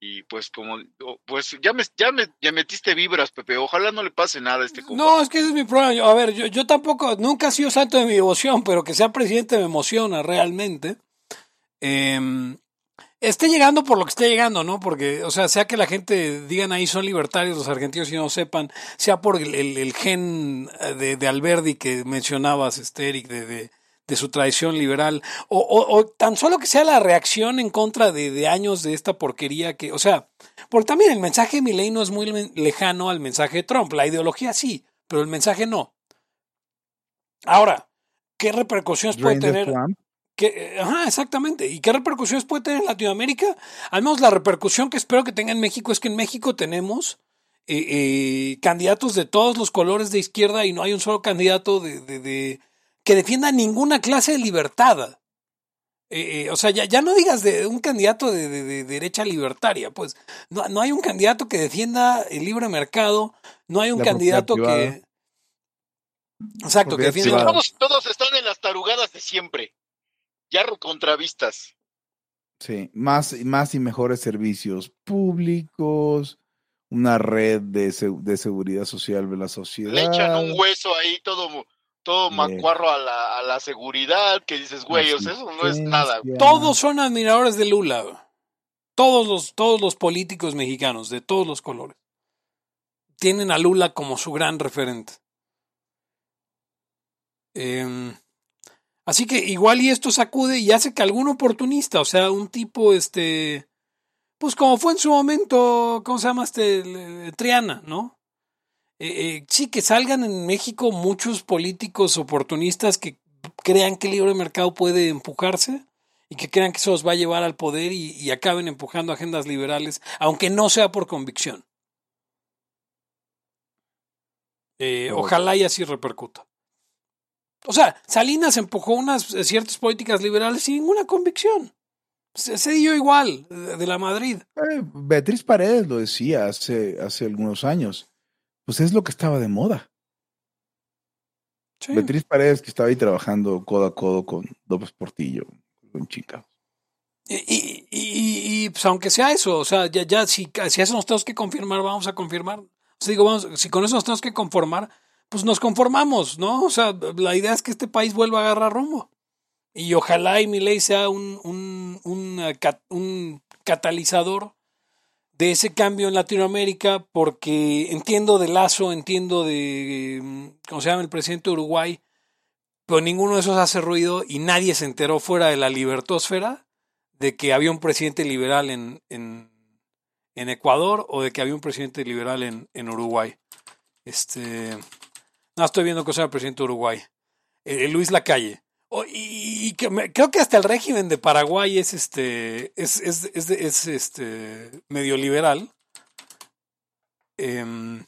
S3: y pues como pues ya me, ya me ya metiste vibras Pepe ojalá no le pase nada a este
S2: compa. no es que ese es mi problema a ver yo, yo tampoco nunca he sido santo de mi devoción pero que sea presidente me emociona realmente eh, esté llegando por lo que esté llegando no porque o sea sea que la gente digan ahí son libertarios los argentinos y no sepan sea por el, el, el gen de, de, Alberdi que mencionabas este Eric de, de de su tradición liberal, o, o, o, tan solo que sea la reacción en contra de, de, años de esta porquería que, o sea, porque también el mensaje de Milley no es muy lejano al mensaje de Trump, la ideología sí, pero el mensaje no. Ahora, ¿qué repercusiones puede tener? ¿Qué, ajá, exactamente. ¿Y qué repercusiones puede tener en Latinoamérica? Al menos la repercusión que espero que tenga en México es que en México tenemos eh, eh, candidatos de todos los colores de izquierda y no hay un solo candidato de, de, de que defienda ninguna clase de libertad. Eh, eh, o sea, ya, ya no digas de un candidato de, de- de derecha libertaria, pues no, no hay un candidato que defienda el libre mercado, no hay un
S1: La
S2: candidato que... Exacto, que defienda...
S3: Todos, todos están en las tarugadas de siempre. Ya contravistas.
S1: Sí, más, más y mejores servicios públicos, una red de, de seguridad social de la sociedad.
S3: Le echan un hueso ahí todo, todo macuarro a la, a la seguridad, que dices, güey, o sea, eso no es nada.
S2: Todos son admiradores de Lula. Todos los, todos los políticos mexicanos, de todos los colores. Tienen a Lula como su gran referente. Em, así que igual y esto sacude y hace que algún oportunista, o sea, un tipo, este, pues como fue en su momento, ¿cómo se llama este? Eh, Triana, ¿no? Eh, eh, sí, que salgan en México muchos políticos oportunistas que crean que el libre mercado puede empujarse y que crean que eso los va a llevar al poder y, y acaben empujando agendas liberales, aunque no sea por convicción. Eh, ojalá y así repercuta. O sea, Salinas empujó unas eh, ciertas políticas liberales sin ninguna convicción. Se, se dio igual de, de la Madrid.
S1: Eh, Beatriz Paredes lo decía hace, hace algunos años. Pues es lo que estaba de moda.
S2: Sí.
S1: Beatriz Paredes que estaba ahí trabajando codo a codo con López Portillo, con Chica.
S2: Y, y, y- y, pues aunque sea eso, o sea, ya, ya si, si eso nos tenemos que confirmar, vamos a confirmar. O sea, digo, vamos, si con eso nos tenemos que conformar, pues nos conformamos, ¿no? O sea, la idea es que este país vuelva a agarrar rumbo. Y ojalá y mi ley sea un, un, un, eh, un catalizador de ese cambio en Latinoamérica, porque entiendo de Lazo, entiendo de, mm, ¿cómo se llama el presidente de Uruguay? Pero ninguno de esos hace ruido y nadie se enteró fuera de la libertósfera de que había un presidente liberal en, en, Ecuador o de que había un presidente liberal en, en Uruguay. Este, no, estoy viendo que sea el presidente de Uruguay. Eh, Luis Lacalle. Y, y que me- creo que hasta el régimen de Paraguay es este es, es, es, es, este medio liberal. Em,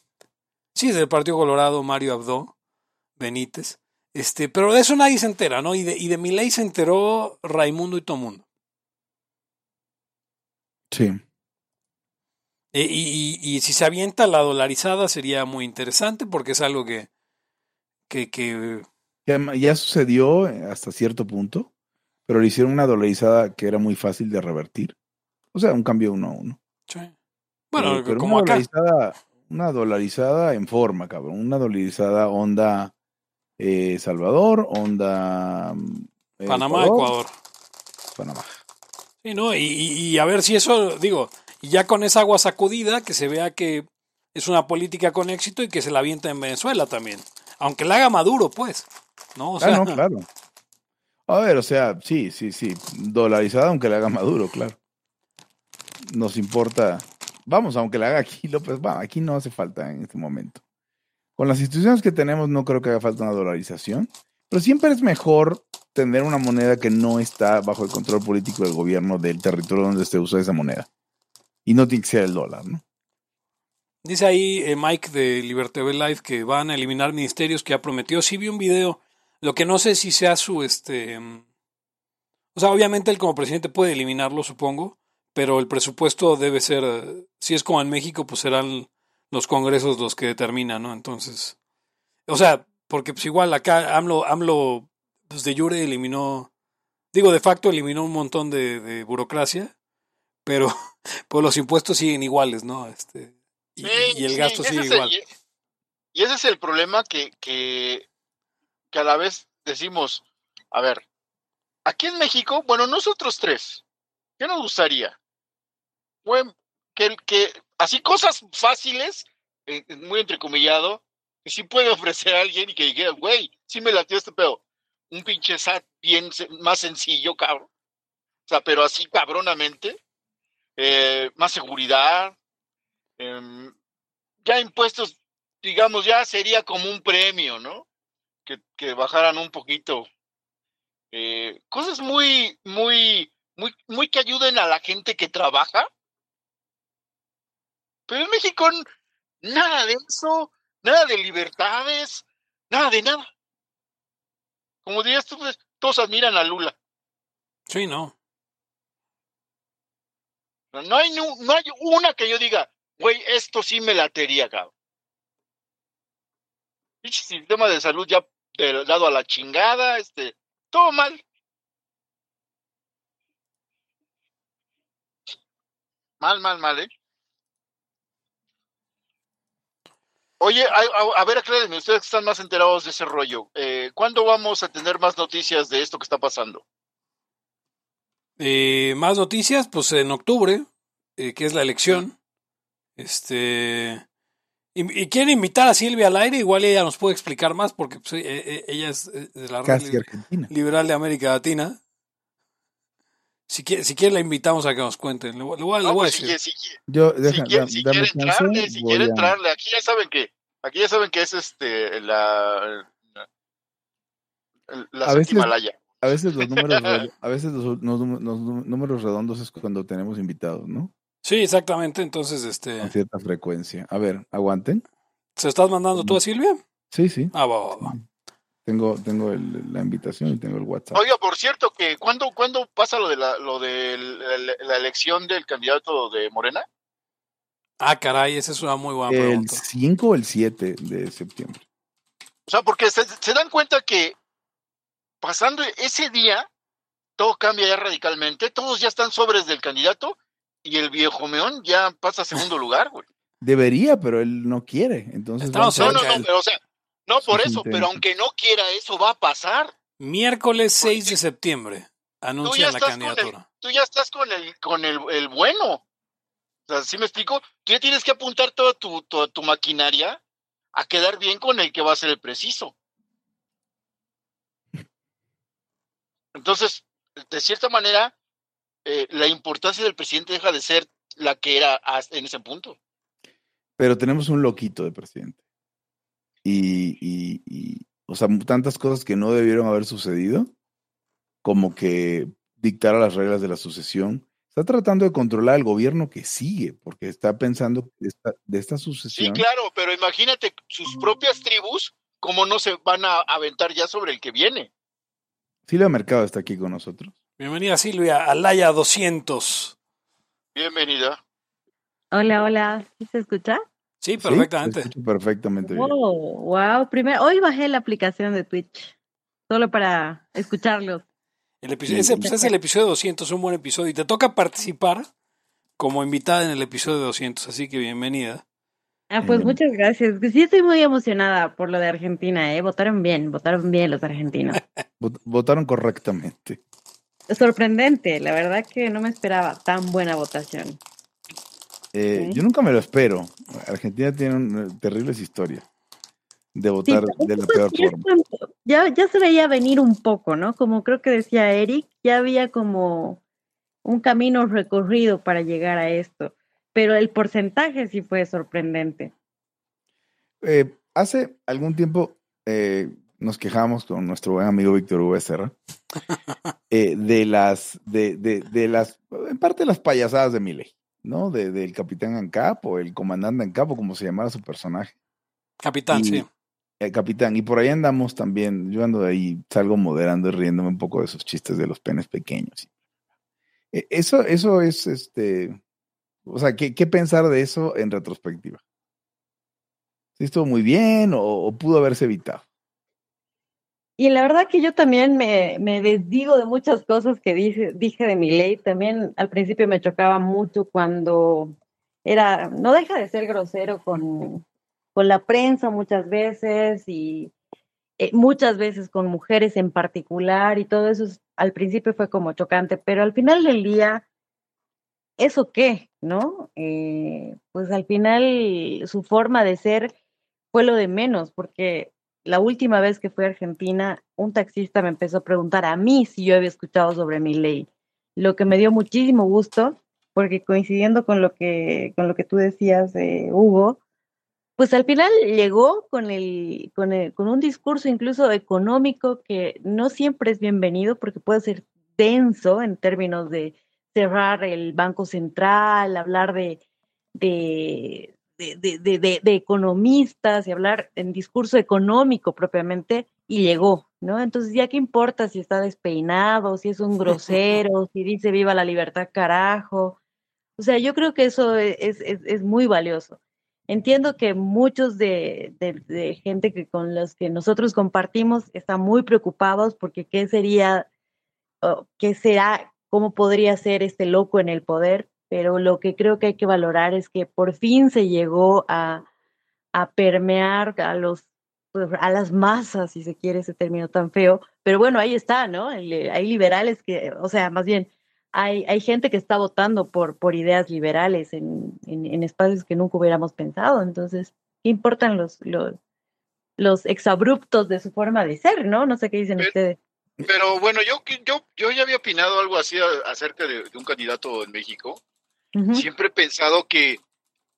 S2: sí, es del Partido Colorado, Mario Abdo Benítez. Este, pero de eso nadie se entera, ¿no? Y de, y de mi ley se enteró Raimundo y Tomundo.
S1: Sí.
S2: Eh, y, y- y si se avienta la dolarizada sería muy interesante porque es algo que, que, que
S1: Ya, ya sucedió eh, hasta cierto punto, pero le hicieron una dolarizada que era muy fácil de revertir. O sea, un cambio uno a uno.
S2: sí. bueno,
S1: Eh, pero
S2: como
S1: una
S2: acá.
S1: dolarizada, una dolarizada en forma, cabrón. Una dolarizada onda eh, Salvador, onda mm, eh,
S2: Panamá, Ecuador.
S1: Panamá.
S2: Sí, ¿no? Y, y- a ver si eso, digo, ya con esa agua sacudida, que se vea que es una política con éxito y que se la avienta en Venezuela también. Aunque la haga Maduro, pues. ¿No? O
S1: Ah,
S2: sea,
S1: no, claro. A ver, o sea, sí, sí, sí. Dolarizada aunque le haga Maduro, claro. Nos importa. Vamos, aunque la haga aquí López, va, aquí no hace falta en este momento. Con las instituciones que tenemos no creo que haga falta una dolarización, pero siempre es mejor tener una moneda que no está bajo el control político del gobierno del territorio donde se usa esa moneda. Y no tiene que ser el dólar, ¿no?
S2: Dice ahí eh, Mike de Liberty Live que van a eliminar ministerios que ha prometido. Sí vi un video, lo que no sé si sea su este mm, o sea, obviamente él como presidente puede eliminarlo, supongo, pero el presupuesto debe ser si es como en México, pues serán los congresos los que determinan, ¿no? Entonces, o sea, porque pues igual acá AMLO AMLO pues de jure eliminó digo, de facto eliminó un montón de, de burocracia, pero pues los impuestos siguen iguales, ¿no? Este y,
S3: Sí,
S2: y el gasto sigue
S3: es el-
S2: igual.
S3: y- ese es el problema que, que, que a la vez decimos, a ver, aquí en México, bueno, nosotros tres, ¿qué nos gustaría? Bueno, que, el- que así cosas fáciles, eh, muy entrecomillado, que sí puede ofrecer a alguien y que diga, güey, sí me latió este pedo. Un pinche SAT bien más sencillo, cabrón. O sea, pero así cabronamente. Eh, más seguridad. Em, ya impuestos, digamos, ya sería como un premio, ¿no? Que, que bajaran un poquito. Eh, cosas muy, muy, muy, muy que ayuden a la gente que trabaja. Pero en México nada de eso, nada de libertades, nada de nada. Como dirías tú, pues, todos admiran a Lula.
S2: Sí, no.
S3: No hay, no hay una que yo diga, güey, esto sí me latería, cabrón. El sistema de salud ya eh, dado a la chingada, este, todo mal. Mal, mal, mal, ¿eh? Oye, a, a ver, aclárenme, ustedes que están más enterados de ese rollo. Eh, ¿Cuándo vamos a tener más noticias de esto que está pasando?
S2: Eh, más noticias, pues en octubre, eh, que es la elección. Este. Y, y, quieren invitar a Silvia al aire, igual ella nos puede explicar más, porque pues, e, e, ella es de la
S1: Casi Argentina.
S2: liberal de América Latina. Si quiere, si quiere la invitamos a que nos cuenten. Le, voy, le voy,
S3: no,
S2: le voy
S3: pues,
S2: a decir.
S3: Si, si,
S1: Yo, deja,
S3: si, quiere, si quiere entrarle, si
S1: voy
S3: quiere
S1: a-
S3: entrarle, aquí ya saben que, aquí ya saben que es este la la, la
S1: A veces-
S3: séptima laya.
S1: A veces los números, a veces los, los nú- los nú- números redondos es cuando tenemos invitados, ¿no?
S2: Sí, exactamente. Entonces, este.
S1: Con cierta frecuencia. A ver, aguanten.
S2: ¿Se estás mandando tú a Silvia?
S1: Sí, sí.
S2: Ah, va, va, va.
S1: Tengo, tengo el- la invitación y tengo el WhatsApp.
S3: Oiga, por cierto, que ¿cuándo, ¿cuándo pasa lo de la, lo de la, la elección del candidato de Morena?
S2: Ah, caray, esa es una muy buena
S1: el
S2: pregunta.
S1: 5 o el 7 de septiembre.
S3: O sea, porque se, se dan cuenta que pasando ese día, todo cambia ya radicalmente, todos ya están sobres del candidato y el viejo meón ya pasa a segundo lugar, güey.
S1: Debería, pero él no quiere. Entonces
S2: Estamos
S3: No, no, no, pero o sea, no por eso,
S1: intento.
S3: pero aunque no quiera, eso va a pasar.
S2: Miércoles 6 de septiembre
S3: Tú
S2: anuncian
S3: ya
S2: la
S3: estás con el,
S2: candidatura.
S3: tú ya estás con el, con el, el bueno. O sea, ¿sí me explico? Tú ya tienes que apuntar toda tu, tu, tu maquinaria a quedar bien con el que va a ser el preciso. Entonces, de cierta manera, eh, la importancia del presidente deja de ser la que era en ese punto.
S1: Pero tenemos un loquito de presidente. Y, y, y, o sea, tantas cosas que no debieron haber sucedido, como que dictar las reglas de la sucesión. Está tratando de controlar al gobierno que sigue, porque está pensando de esta, de esta
S3: Sí,
S1: sucesión.
S3: claro, pero imagínate sus propias tribus, cómo no se van a aventar ya sobre el que viene.
S1: Silvia Mercado está aquí con nosotros.
S2: Bienvenida Silvia, Alaya 200.
S3: Bienvenida.
S4: Hola, hola. ¿Sí se escucha?
S2: Sí, perfectamente.
S1: perfectamente bien.
S4: Oh, wow. Primero, hoy bajé la aplicación de Twitch solo para escucharlos.
S2: El episodio, ese pues, es el episodio 200, un buen episodio. Y te toca participar como invitada en el episodio 200, así que bienvenida.
S4: Ah, pues
S1: Bien.
S4: muchas gracias. Sí, estoy muy emocionada por lo de Argentina, ¿eh? Votaron bien, votaron bien los argentinos.
S1: Vot- Votaron correctamente.
S4: Sorprendente, la verdad que no me esperaba tan buena votación.
S1: Eh,
S4: Sí.
S1: Yo nunca me lo espero. Argentina tiene un- terribles historias de votar
S4: Sí,
S1: de la peor forma.
S4: cuando- ya, ya se veía venir un poco, ¿no? Como creo que decía Eric, ya había como un camino recorrido para llegar a esto, pero el porcentaje sí fue sorprendente.
S1: Eh, hace algún tiempo eh, nos quejamos con nuestro buen amigo Víctor Hugo Becerra eh, de las, de, de, de las, en parte las payasadas de Milei, ¿no? De, del capitán ANCAP o el comandante ANCAP o como se llamara su personaje.
S2: Capitán,
S1: Y-
S2: sí.
S1: Capitán, y por ahí andamos también, yo ando de ahí, salgo moderando y riéndome un poco de esos chistes de los penes pequeños. Eh, Eso, eso es, este, o sea, ¿qué, qué pensar de eso en retrospectiva? ¿Sí estuvo muy bien o, o pudo haberse evitado?
S4: Y la verdad que yo también me, me desdigo de muchas cosas que dije, dije de mi ley. También al principio me chocaba mucho cuando era, no deja de ser grosero con, con la prensa muchas veces y eh, muchas veces con mujeres en particular y todo eso es- al principio fue como chocante, pero al final del día, ¿eso qué? ¿No? Eh, pues al final su forma de ser fue lo de menos, porque la última vez que fui a Argentina, un taxista me empezó a preguntar a mí si yo había escuchado sobre mi ley, lo que me dio muchísimo gusto, porque coincidiendo con lo que, con lo que tú decías, Hugo, pues al final llegó con, el, con, el- con un discurso incluso económico que no siempre es bienvenido porque puede ser denso en términos de cerrar el Banco Central, hablar de, de, de, de- de- de- economistas y hablar en discurso económico propiamente, y llegó, ¿no? Entonces, ya qué importa si está despeinado, si es un grosero, si dice viva la libertad, carajo. O sea, yo creo que eso e, es, es, es muy valioso. Entiendo que muchos de, de, de, gente que con los que nosotros compartimos están muy preocupados porque qué sería, qué será, cómo podría ser este loco en el poder, pero lo que creo que hay que valorar es que por fin se llegó a, a permear a los pues, a las masas, si se quiere ese término tan feo, pero bueno, ahí está, ¿no? Hay liberales que, o sea, más bien, hay, hay gente que está votando por, por ideas liberales en, en, en espacios que nunca hubiéramos pensado, entonces, ¿qué importan los, los, los exabruptos de su forma de ser, ¿no? No sé qué dicen
S3: pero,
S4: ustedes.
S3: Pero bueno, yo, yo, yo ya había opinado algo así acerca de, de un candidato en México. Siempre he pensado que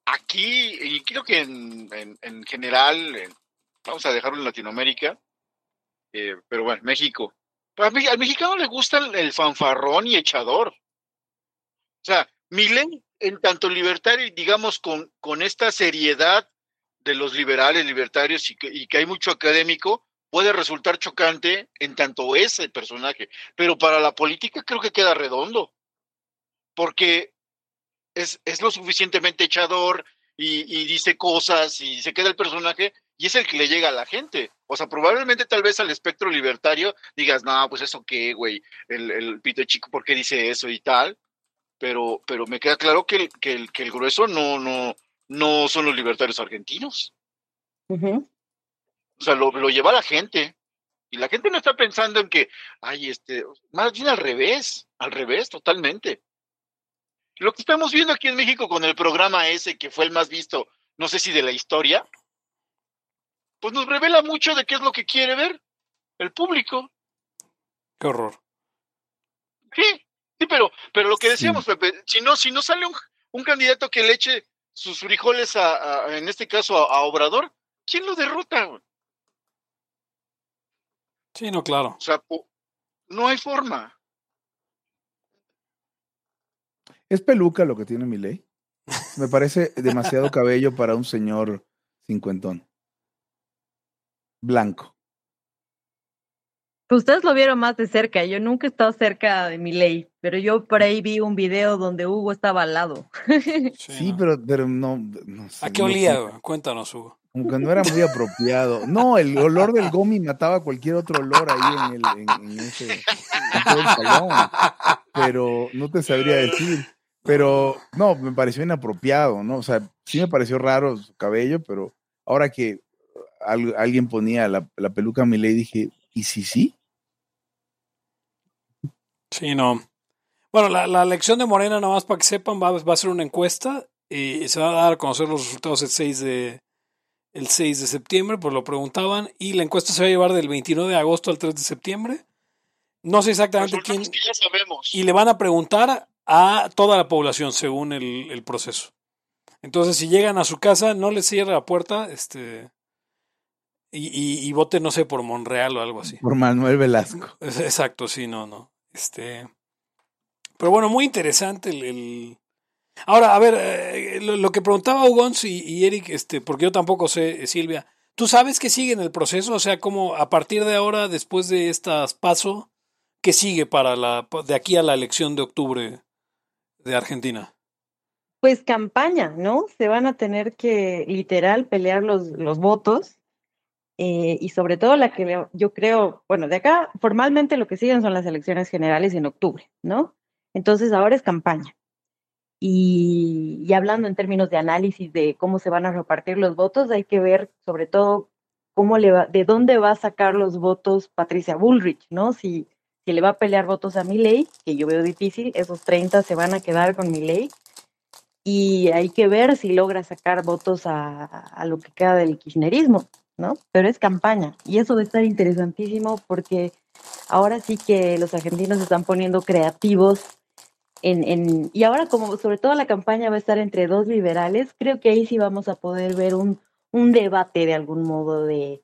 S3: aquí, y creo que en, en, en general, en, vamos a dejarlo en Latinoamérica, eh, pero bueno, México. Al, al mexicano le gusta el, el, fanfarrón y echador. O sea, Milén, en tanto libertario, digamos, con, con esta seriedad de los liberales, libertarios y que, y que hay mucho académico, puede resultar chocante en tanto ese personaje. Pero para la política creo que queda redondo. Porque es, es lo suficientemente echador y, y dice cosas y se queda el personaje y es el que le llega a la gente. O sea, probablemente tal vez al espectro libertario digas, no, pues eso qué, güey, el, el pito chico, ¿por qué dice eso y tal? Pero, pero me queda claro que el, que el, que el grueso no, no, no son los libertarios argentinos. Uh -huh. O sea, lo, lo lleva la gente. Y la gente no está pensando en que, ay, este, más bien al revés, al revés, totalmente. Lo que estamos viendo aquí en México con el programa ese, que fue el más visto, no sé si de la historia, pues nos revela mucho de qué es lo que quiere ver el público.
S2: Qué horror.
S3: Sí, sí, pero, pero lo que decíamos, sí. Pepe, si no, si no sale un, un, candidato que le eche sus frijoles a, a en este caso a, a, Obrador, ¿quién lo derrota?
S2: Sí, no, claro.
S3: O sea, no hay forma.
S1: Es peluca lo que tiene mi ley. Me parece demasiado cabello para un señor cincuentón blanco.
S4: Ustedes lo vieron más de cerca. Yo nunca he estado cerca de mi ley, pero yo por ahí vi un video donde Hugo estaba al lado.
S1: Sí, sí no. Pero, pero no, no
S2: sé, ¿A qué olía? No sé. Cuéntanos, Hugo.
S1: Como que no era muy apropiado. No, el olor del gomi mataba cualquier otro olor ahí en, el, en, en ese en todo el salón. Pero no te sabría decir. Pero no, me pareció inapropiado, ¿no? O sea, sí me pareció raro su cabello, pero ahora que alguien ponía la, la peluca a mi ley, dije, ¿y si sí?
S2: Sí, no. Bueno, la, la elección de Morena, nada más para que sepan, va, va, a ser una encuesta y se va a dar a conocer los resultados el 6 de, el 6 de septiembre, pues lo preguntaban, y la encuesta se va a llevar del 29 de agosto al 3 de septiembre. No sé exactamente quién.
S3: Que ya sabemos.
S2: Y le van a preguntar a toda la población según el, el, proceso. Entonces, si llegan a su casa, no les cierre la puerta, este. Y, y, y vote, no sé, por Monreal o algo así.
S1: Por Manuel Velasco.
S2: Exacto, sí, no, no. Este. Pero bueno, muy interesante el. el... Ahora, a ver, eh, lo, lo, que preguntaba Ugons y, y, Eric, este, porque yo tampoco sé, Silvia, ¿tú sabes qué sigue en el proceso? O sea, como a partir de ahora, después de estas paso, ¿qué sigue para la, de aquí a la elección de octubre de Argentina?
S4: Pues campaña, ¿no? Se van a tener que literal pelear los, los votos eh, y sobre todo la que yo creo, bueno, de acá formalmente lo que siguen son las elecciones generales en octubre, ¿no? Entonces ahora es campaña. Y, y, hablando en términos de análisis de cómo se van a repartir los votos, hay que ver sobre todo cómo de dónde va a sacar los votos Patricia Bullrich, ¿no? Si, si le va a pelear votos a mi ley, que yo veo difícil, esos 30 se van a quedar con mi ley. Y hay que ver si logra sacar votos a, a lo que queda del kirchnerismo, ¿no? Pero es campaña y eso va a estar interesantísimo porque ahora sí que los argentinos se están poniendo creativos en, en, y ahora como sobre todo la campaña va a estar entre dos liberales, creo que ahí sí vamos a poder ver un, un debate de algún modo de,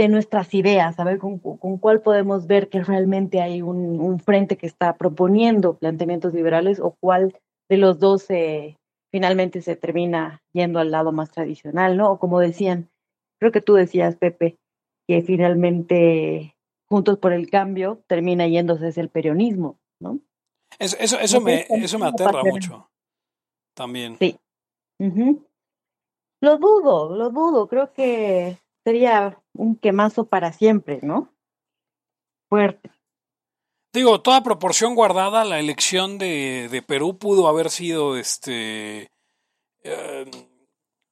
S4: de nuestras ideas, a ver con, con, cuál podemos ver que realmente hay un, un, frente que está proponiendo planteamientos liberales o cuál de los dos eh, finalmente se termina yendo al lado más tradicional, ¿no? O como decían, creo que tú decías, Pepe, que finalmente Juntos por el Cambio termina yéndose hacia el peronismo, ¿no?
S2: Eso, eso, eso, me, eso me aterra mucho. También.
S4: Sí. Lo dudo, lo dudo. Creo que sería un quemazo para siempre, ¿no? Fuerte.
S2: Digo, toda proporción guardada, la elección de, de Perú pudo haber sido este. Eh,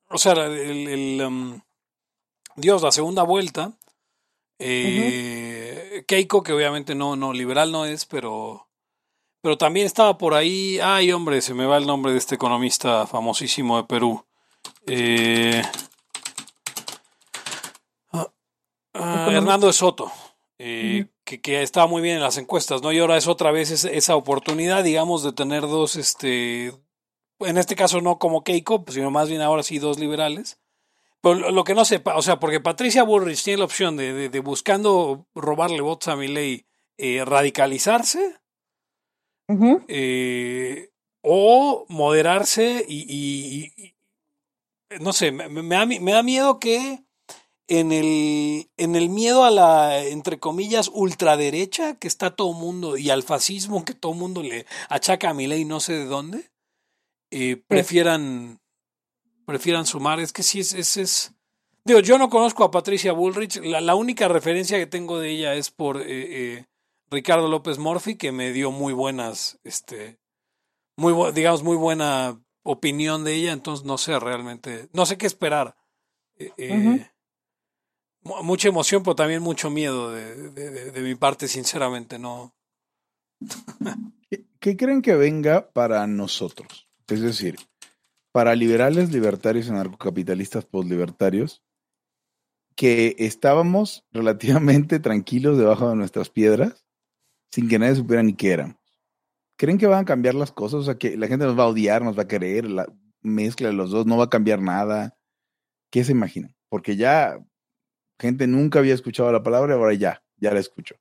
S2: o sea, el, um, Dios, la segunda vuelta. Eh, Keiko, que obviamente no, no, liberal no es, pero. Pero también estaba por ahí. Ay, hombre, se me va el nombre de este economista famosísimo de Perú. Eh, ah, ah, Hernando de Soto. Eh, que, que, estaba muy bien en las encuestas, ¿no? Y ahora es otra vez esa oportunidad, digamos, de tener dos, este, en este caso no como Keiko, pues, sino más bien ahora sí dos liberales. Pero lo que no sepa, o sea, porque Patricia Bullrich tiene la opción de, de, buscando robarle votos a mi ley, eh, radicalizarse eh, o moderarse y, y, no sé, me, me, da, me da miedo que en el, en el miedo a la, entre comillas, ultraderecha que está todo mundo y al fascismo que todo mundo le achaca a mi ley no sé de dónde, eh, prefieran, prefieran sumar. Es que sí, es, es, es, Digo, yo no conozco a Patricia Bullrich, la, la única referencia que tengo de ella es por eh, eh, Ricardo López Morphy, que me dio muy buenas, este, muy, digamos, muy buena opinión de ella, entonces no sé realmente, no sé qué esperar. Eh, mucha emoción, pero también mucho miedo de, de, de mi parte, sinceramente, no.
S1: ¿Qué creen que venga para nosotros? Es decir, para liberales, libertarios, anarcocapitalistas, postlibertarios, que estábamos relativamente tranquilos debajo de nuestras piedras, sin que nadie supiera ni qué éramos. ¿Creen que van a cambiar las cosas? O sea, que la gente nos va a odiar, nos va a querer, la mezcla de los dos, no va a cambiar nada. ¿Qué se imaginan? Porque ya gente nunca había escuchado la palabra, ahora ya, ya la escucho.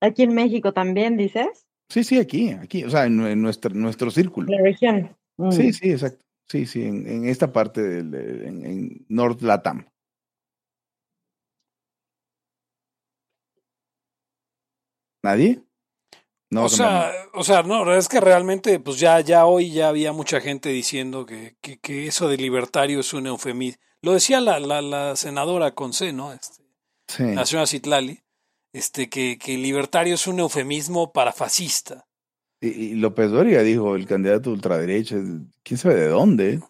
S4: Aquí en México también, dices.
S1: Sí, sí, aquí, aquí, o sea, en, en nuestro, nuestro círculo.
S4: La región. Mm.
S1: Sí, sí, exacto. Sí, sí, en, en esta parte del, en, en North Latam. ¿Nadie?
S2: No, o sea, o sea, no, es que realmente, pues ya, ya hoy ya había mucha gente diciendo que, que, que eso de libertario es un eufemismo. Lo decía la, la, la senadora Conce, ¿no? Este,
S1: sí.
S2: La señora Citlali, este, que, que libertario es un eufemismo para fascista.
S1: Y, y López Doria dijo, el candidato ultraderecha, quién sabe de dónde,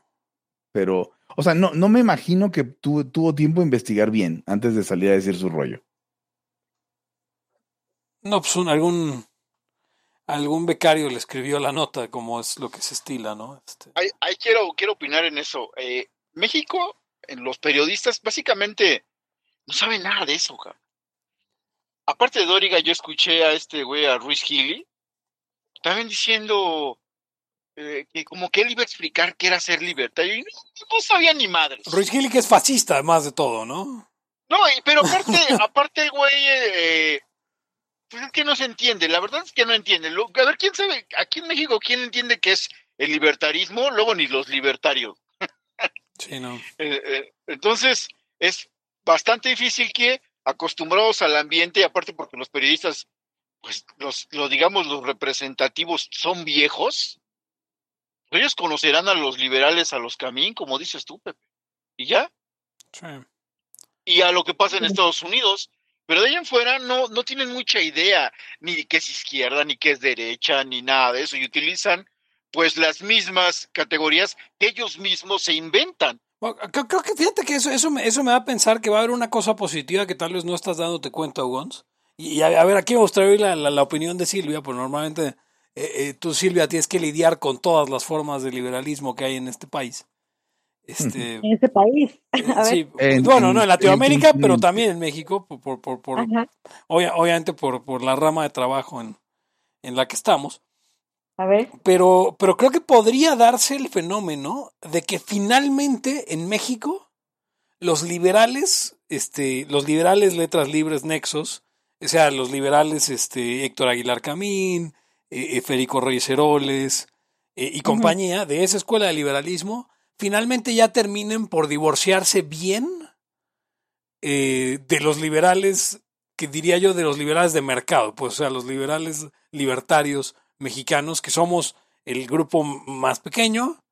S1: pero, o sea, no, no me imagino que tu, tuvo tiempo de investigar bien antes de salir a decir su rollo.
S2: No, pues un, algún algún becario le escribió la nota, como es lo que se estila, ¿no? Este.
S3: Ahí, ahí quiero, quiero opinar en eso. Eh, México, en los periodistas, básicamente no saben nada de eso, cabrón. Aparte de Dóriga, yo escuché a este güey, a Ruiz Gili, también diciendo eh, que como que él iba a explicar qué era ser libertario y no, no sabía ni madres.
S2: Ruiz Gili que es fascista, además de todo, ¿no?
S3: No, pero aparte, aparte, güey, eh, pues es que no se entiende, la verdad es que no entiende. A ver, ¿quién sabe? Aquí en México, ¿quién entiende qué es el libertarismo? Luego ni los libertarios.
S2: Sí, no.
S3: Eh, eh, entonces, es bastante difícil que, acostumbrados al ambiente, y aparte porque los periodistas, pues, los, los digamos, los representativos son viejos, ellos conocerán a los liberales, a los camín, como dices tú, Pepe. Y ya.
S2: Sí.
S3: Y a lo que pasa en Estados Unidos, pero de ahí en fuera no, no tienen mucha idea ni de qué es izquierda, ni qué es derecha, ni nada de eso, y utilizan pues las mismas categorías que ellos mismos se inventan.
S2: Creo, que fíjate que eso, eso, me, eso me da a pensar que va a haber una cosa positiva que tal vez no estás dándote cuenta, Gons. Y, a, ver, aquí me gustaría la, la, opinión de Silvia, pues normalmente eh, eh, tú, Silvia, tienes que lidiar con todas las formas de liberalismo que hay en este país. Este,
S4: en ese país. A
S2: sí, en, bueno, no, en Latinoamérica, en, pero también en México, por, por, por, por obvia, obviamente por, por la rama de trabajo en, en la que estamos.
S4: A ver.
S2: Pero, pero creo que podría darse el fenómeno de que finalmente en México los liberales, este, los liberales letras libres nexos, o sea, los liberales, este, Héctor Aguilar Camín, eh, Federico Reyes Heroles eh, y compañía, uh -huh. de esa escuela de liberalismo, finalmente ya terminen por divorciarse bien eh, de los liberales, que diría yo de los liberales de mercado, pues o sea, los liberales libertarios mexicanos, que somos el grupo más pequeño,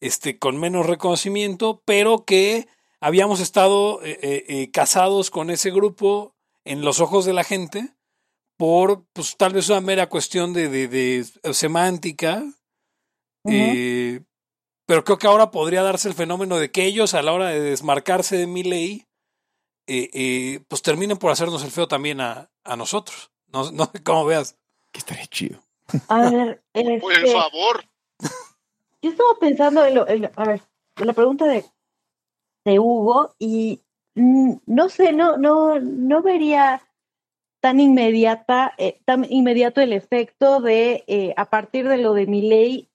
S2: este, con menos reconocimiento, pero que habíamos estado eh, eh, casados con ese grupo en los ojos de la gente por pues tal vez una mera cuestión de, de, de semántica, pero creo que ahora podría darse el fenómeno de que ellos a la hora de desmarcarse de mi ley, pues terminen por hacernos el feo también a, a nosotros. No, no sé cómo veas.
S1: Que estaría chido.
S4: A ver,
S3: Por el
S4: este,
S3: favor.
S4: yo estaba pensando en, lo, en lo- a ver, en la pregunta de, de Hugo y mm, no sé, no, no, no vería tan inmediata, eh, tan inmediato el efecto de eh, a partir de lo de mi ley,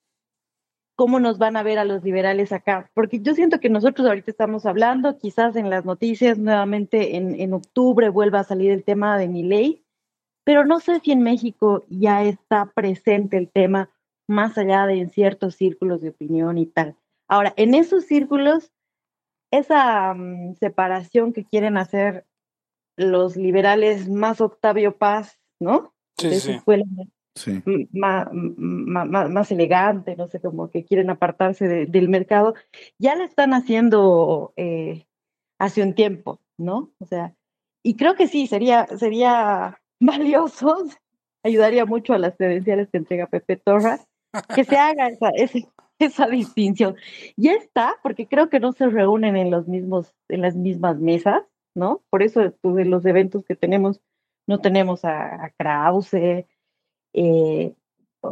S4: cómo nos van a ver a los liberales acá. Porque yo siento que nosotros ahorita estamos hablando, quizás en las noticias nuevamente en, en octubre vuelva a salir el tema de mi ley, pero no sé si en México ya está presente el tema más allá de en ciertos círculos de opinión y tal. Ahora, en esos círculos, esa mm, separación que quieren hacer los liberales más Octavio Paz, ¿no?
S2: Sí,
S4: De
S2: sí,
S4: escuela
S1: Sí.
S4: más, más, más elegante, no sé, como que quieren apartarse de- del mercado, ya la están haciendo eh, hace un tiempo, ¿no? O sea, y creo que sí, sería, sería valioso, ayudaría mucho a las credenciales que entrega Pepe Torra, que se haga esa, ese- esa distinción. Ya está, porque creo que no se reúnen en los mismos, en las mismas mesas, ¿no? Por eso pues, los eventos que tenemos, no tenemos a, a Krause, eh,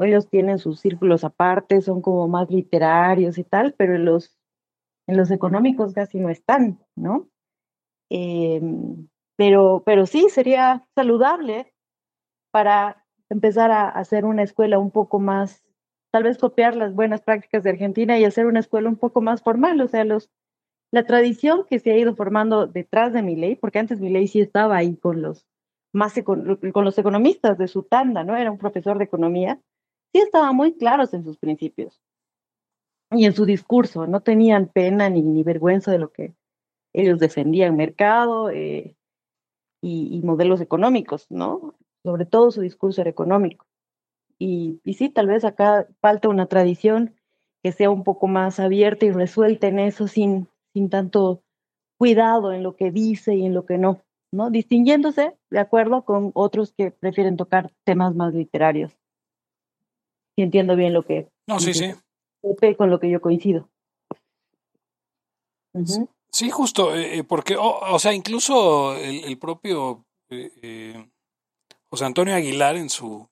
S4: ellos tienen sus círculos aparte, son como más literarios y tal, pero en los, en los económicos casi no están, ¿no? Eh, pero, pero sí, sería saludable para empezar a hacer una escuela un poco más, tal vez copiar las buenas prácticas de Argentina y hacer una escuela un poco más formal, o sea, los, la tradición que se ha ido formando detrás de mi ley, porque antes mi ley sí estaba ahí con los más con los economistas de su tanda, ¿no? Era un profesor de economía, sí estaban muy claros en sus principios y en su discurso, no tenían pena ni, ni vergüenza de lo que ellos defendían, mercado eh, y, y modelos económicos, ¿no? Sobre todo su discurso era económico. Y, y sí, tal vez acá falta una tradición que sea un poco más abierta y resuelta en eso sin, sin tanto cuidado en lo que dice y en lo que no. ¿No? Distinguiéndose, de acuerdo, con otros que prefieren tocar temas más literarios. Si entiendo bien lo que
S2: No, sí, sí.
S4: con lo que yo coincido.
S2: Sí, justo, eh, eh, porque, o, o sea, incluso el, el propio eh, eh, José Antonio Aguilar en su,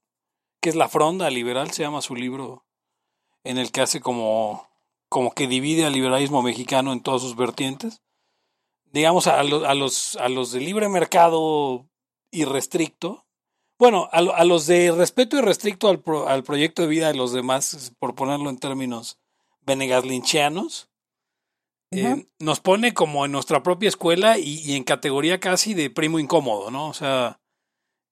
S2: que es La Fronda Liberal, se llama su libro, en el que hace como, como que divide al liberalismo mexicano en todas sus vertientes. Digamos, a, lo- a los, a los de libre mercado irrestricto, bueno, a, a los de respeto irrestricto al, pro- al proyecto de vida de los demás, por ponerlo en términos venegaslinchianos, eh,
S4: Ujú.
S2: nos pone como en nuestra propia escuela y, y en categoría casi de primo incómodo, ¿no? O sea,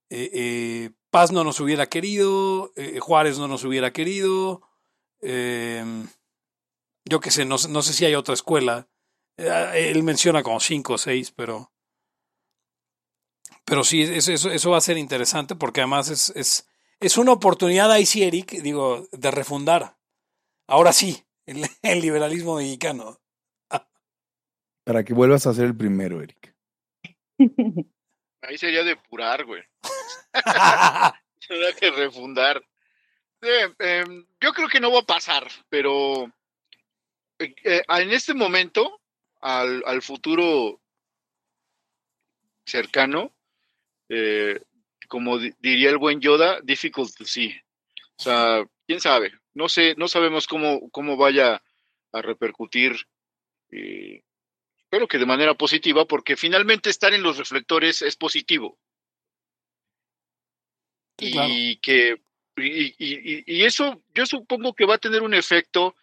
S2: eh, eh, Paz no nos hubiera querido, eh, Juárez no nos hubiera querido, eh, yo qué sé, no, sé- no sé si hay otra escuela. Eh, él menciona como cinco o seis, pero... Pero sí, eso, eso, eso va a ser interesante porque además es, es, es una oportunidad ahí sí, Eric, digo, de refundar. Ahora sí, el, el liberalismo mexicano.
S1: Para que vuelvas a ser el primero, Eric.
S3: Ahí sería depurar, güey. Tendría que refundar. Eh, em, yo creo que no va a pasar, pero eh, eh, en este momento, al, al futuro cercano, eh, como di- diría el buen Yoda, difficult to see. O sea, quién sabe. No sé, no sabemos cómo, cómo vaya a repercutir. eh, espero que de manera positiva, porque finalmente estar en los reflectores es positivo.
S2: Sí,
S3: y que y- y- y eso yo supongo que va a tener un efecto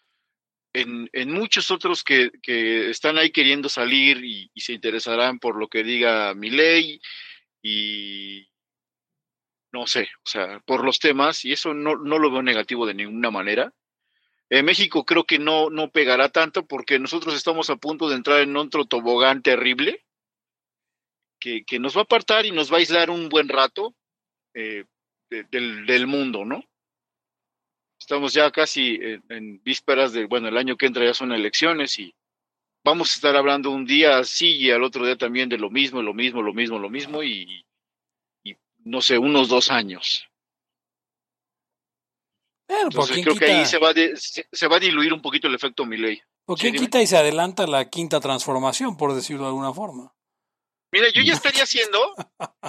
S3: en, en muchos otros que, que están ahí queriendo salir y, se interesarán por lo que diga mi ley y no sé, o sea, por los temas, y eso no, no lo veo negativo de ninguna manera. En México creo que no, no pegará tanto porque nosotros estamos a punto de entrar en otro tobogán terrible que, que, nos va a apartar y nos va a aislar un buen rato eh, de, del, del, mundo, ¿no? Estamos ya casi en, en, vísperas de, bueno, el año que entra ya son elecciones y vamos a estar hablando un día así y al otro día también de lo mismo, lo mismo, lo mismo, lo mismo y, y no sé, unos dos años. Entonces creo
S2: quita?
S3: que ahí se va, de, se, se, va a diluir un poquito el efecto Milley.
S2: ¿Por quién sí, quita y se adelanta la quinta transformación, por decirlo de alguna forma?
S3: Mira, yo ya estaría haciendo,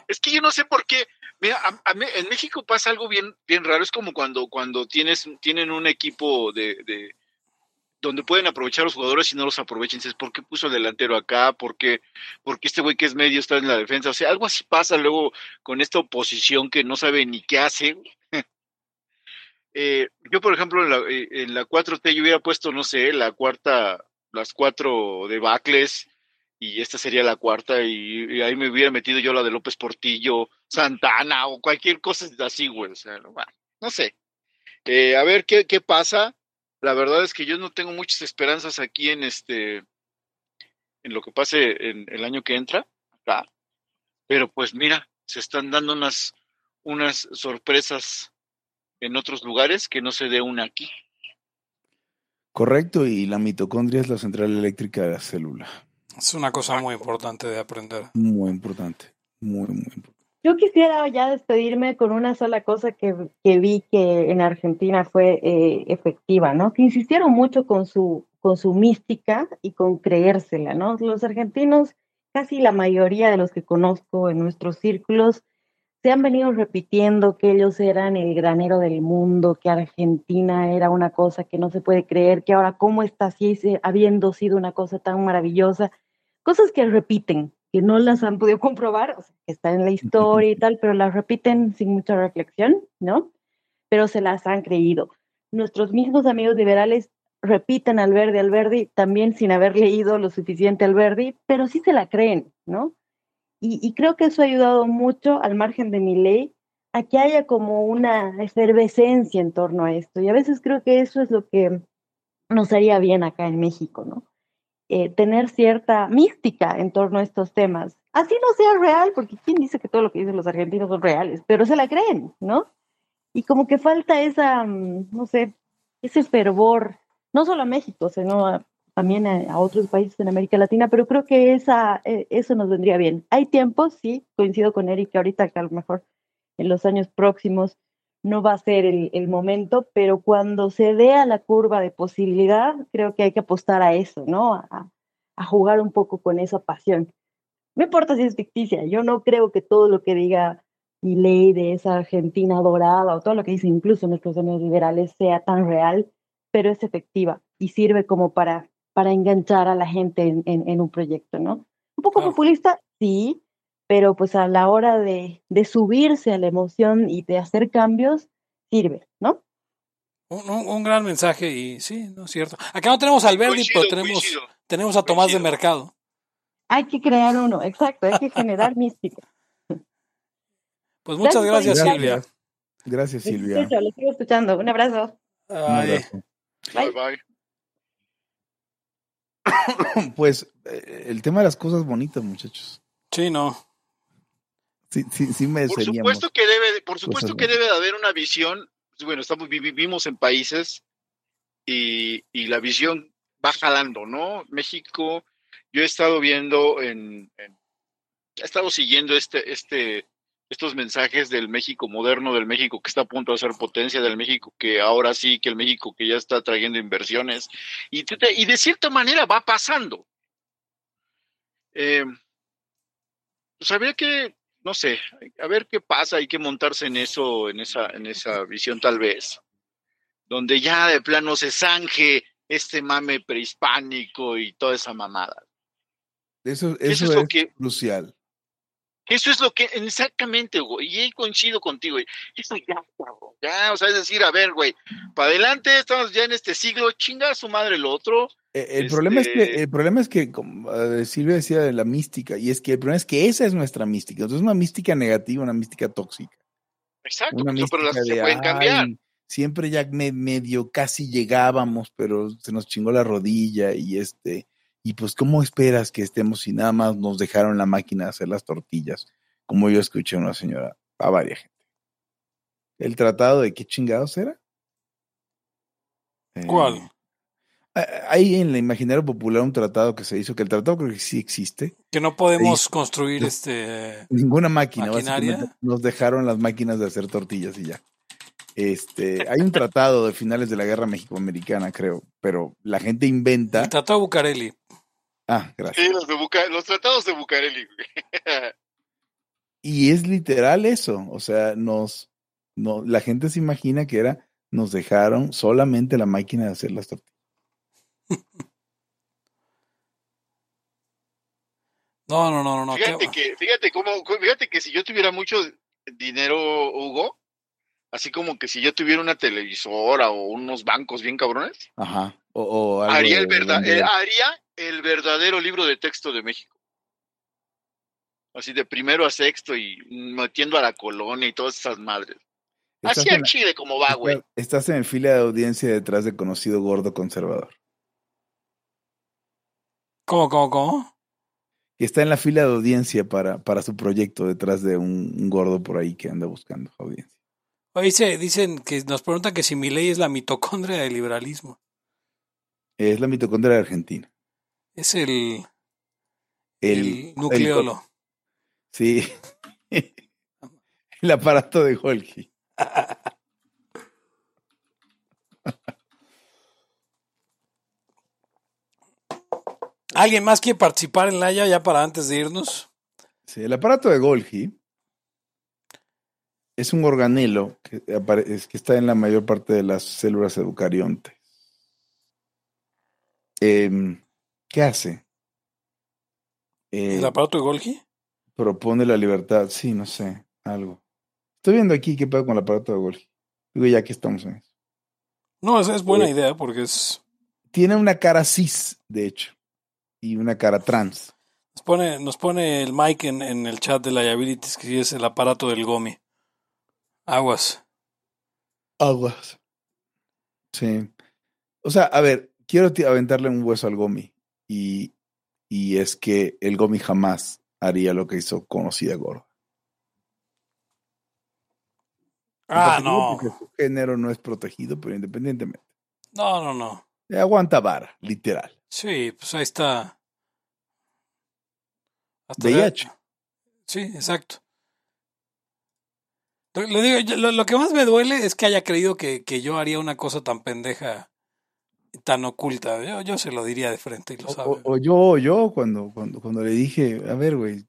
S3: es que yo no sé por qué, mira, a, a, en México pasa algo bien, bien raro, es como cuando, cuando tienes, tienen un equipo de, de donde pueden aprovechar a los jugadores y no los aprovechen. Dices, ¿por qué puso el delantero acá? ¿Por qué, porque este güey que es medio está en la defensa? O sea, algo así pasa luego con esta oposición que no sabe ni qué hace. eh, yo, por ejemplo, en la, en la 4T yo hubiera puesto, no sé, la cuarta, las cuatro debacles y esta sería la cuarta y, ahí me hubiera metido yo la de López Portillo, Santana o cualquier cosa así, güey. O sea, no, no sé. Eh, a ver qué, qué pasa. La verdad es que yo no tengo muchas esperanzas aquí en este, en lo que pase en el año que entra, acá. Pero pues mira, se están dando unas, unas sorpresas en otros lugares que no se dé una aquí.
S1: Correcto, y la mitocondria es la central eléctrica de la célula.
S2: Es una cosa muy importante de aprender.
S1: Muy importante, muy, muy importante.
S4: Yo quisiera ya despedirme con una sola cosa que, que vi que en Argentina fue eh, efectiva, ¿no? Que insistieron mucho con su, con su mística y con creérsela, ¿no? Los argentinos, casi la mayoría de los que conozco en nuestros círculos, se han venido repitiendo que ellos eran el granero del mundo, que Argentina era una cosa que no se puede creer, que ahora cómo está así, habiendo sido una cosa tan maravillosa, cosas que repiten, que no las han podido comprobar, o sea, que está en la historia y tal, pero las repiten sin mucha reflexión, ¿no? Pero se las han creído. Nuestros mismos amigos liberales repiten al verde, al también sin haber leído lo suficiente al verde, pero sí se la creen, ¿no? Y, y creo que eso ha ayudado mucho, al margen de mi ley, a que haya como una efervescencia en torno a esto. Y a veces creo que eso es lo que nos haría bien acá en México, ¿no? Eh, tener cierta mística en torno a estos temas. Así no sea real, porque ¿quién dice que todo lo que dicen los argentinos son reales? Pero se la creen, ¿no? Y como que falta esa, mm, no sé, ese fervor, no solo a México, sino a, también a, a, otros países en América Latina, pero creo que esa, eh, eso nos vendría bien. Hay tiempos, sí, coincido con Eric, que ahorita que a lo mejor en los años próximos no va a ser el, el, momento, pero cuando se vea la curva de posibilidad, creo que hay que apostar a eso, ¿no? A, a, jugar un poco con esa pasión. No importa si es ficticia, yo no creo que todo lo que diga mi ley de esa Argentina dorada o todo lo que dicen incluso nuestros amigos liberales sea tan real, pero es efectiva y sirve como para, para enganchar a la gente en, en, en un proyecto, ¿no? Un poco claro. populista, sí, pero pues a la hora de, de, subirse a la emoción y de hacer cambios, sirve, ¿no?
S2: Un, un, un gran mensaje y sí, no es cierto. Acá no tenemos al Verdi, pero tenemos, tenemos a Tomás de Mercado.
S4: Hay que crear uno, exacto, hay que generar mística.
S2: Pues muchas gracias, gracias Silvia.
S1: Gracias, Silvia.
S4: Lo sigo escuchando. Un abrazo.
S2: Ay. Un abrazo.
S3: Bye. bye.
S1: Pues eh, el tema de las cosas bonitas, muchachos.
S2: Sí, no.
S1: Sí, sí, sí me
S3: por supuesto que debe, por supuesto que debe de haber una visión. Bueno, estamos vivimos en países y, y la visión va jalando, ¿no? México, yo he estado viendo en, en he estado siguiendo este, este, estos mensajes del México moderno, del México que está a punto de ser potencia, del México que ahora sí, que el México que ya está trayendo inversiones, y, y de cierta manera va pasando. Eh, pues habría que, no sé, a ver qué pasa, hay que montarse en eso, en esa, en esa visión tal vez, donde ya de plano se zanje este mame prehispánico y toda esa mamada.
S1: Eso, eso, eso es, es que, crucial.
S3: Eso es lo que, exactamente, güey, y ahí coincido contigo, güey. Eso ya, güey, ya, o sea, es decir, a ver, güey, para adelante, estamos ya en este siglo, chinga a su madre el otro.
S1: Eh, el, este... problema es que, el problema es que, como uh, Silvia decía de la mística, y es que el problema es que esa es nuestra mística, entonces es una mística negativa, una mística tóxica.
S3: Exacto, una mística pero las de, se pueden cambiar.
S1: Ay, siempre ya me, medio casi llegábamos, pero se nos chingó la rodilla y este Y pues, ¿cómo esperas que estemos si nada más nos dejaron la máquina de hacer las tortillas? Como yo escuché a una señora, a varias gente. ¿El tratado de qué chingados era? Eh,
S2: ¿Cuál?
S1: Hay en el imaginario popular un tratado que se hizo, que el tratado creo que sí existe.
S2: Que no podemos construir este
S1: Ninguna máquina, básicamente nos dejaron las máquinas de hacer tortillas y ya. Este, hay un tratado de finales de la guerra México-Americana, creo, pero la gente inventa.
S2: El Tratado de Bucareli.
S1: Ah, gracias.
S3: Sí, los, de Buca- los tratados de Bucareli.
S1: Y es literal eso, o sea, nos, no, la gente se imagina que era, nos dejaron solamente la máquina de hacer las tortillas.
S2: No, no, no, no, no.
S3: fíjate
S2: qué-
S3: que, fíjate cómo, fíjate que si yo tuviera mucho dinero, Hugo, así como que si yo tuviera una televisora o unos bancos bien cabrones,
S1: Ajá. O, o algo
S3: haría el verdad, eh, haría el verdadero libro de texto de México. Así de primero a sexto y metiendo a la colonia y todas esas madres. Así
S1: en
S3: al
S1: la-
S3: Chile como va, güey.
S1: estás- Estás en el fila de audiencia detrás de conocido gordo conservador.
S2: ¿Cómo, cómo, cómo?
S1: Y está en la fila de audiencia para, para su proyecto detrás de un, un gordo por ahí que anda buscando audiencia.
S2: Oye, Dice, dicen que nos preguntan que si mi ley es la mitocondria del liberalismo.
S1: Es la mitocondria de Argentina.
S2: Es el,
S1: El,
S2: el nucleolo.
S1: sí. el aparato de Golgi.
S2: ¿Alguien más quiere participar en la ya, ya para antes de irnos?
S1: Sí, el aparato de Golgi es un organelo que, que está en la mayor parte de las células eucariontes. Em, ¿Qué hace? Eh,
S2: ¿El aparato de Golgi?
S1: propone la libertad. Sí, no sé, algo. Estoy viendo aquí qué pasa con el aparato de Golgi. Digo, ya que estamos en eso.
S2: No, esa es buena
S1: Eh,
S2: idea porque es...
S1: Tiene una cara cis, de hecho, y una cara trans.
S2: Nos pone, nos pone el Mike en, en el chat de Liabilities que sí es el aparato del Gomi. Aguas.
S1: Aguas. Sí. O sea, a ver, quiero aventarle un hueso al Gomi. Y, y es que el Gomi jamás haría lo que hizo conocida Gorda.
S2: Ah, no.
S1: Porque su género no es protegido, pero independientemente.
S2: No, no, no.
S1: Eh, Aguanta vara, literal.
S2: Sí, pues ahí está. Hasta
S1: VIH.
S2: Sí, exacto. Lo, digo, lo, lo que más me duele es que haya creído que, que yo haría una cosa tan pendeja, y tan oculta. Yo, yo se lo diría de frente y lo sabe.
S1: o- o yo, o yo, cuando, cuando, cuando le dije, a ver, güey,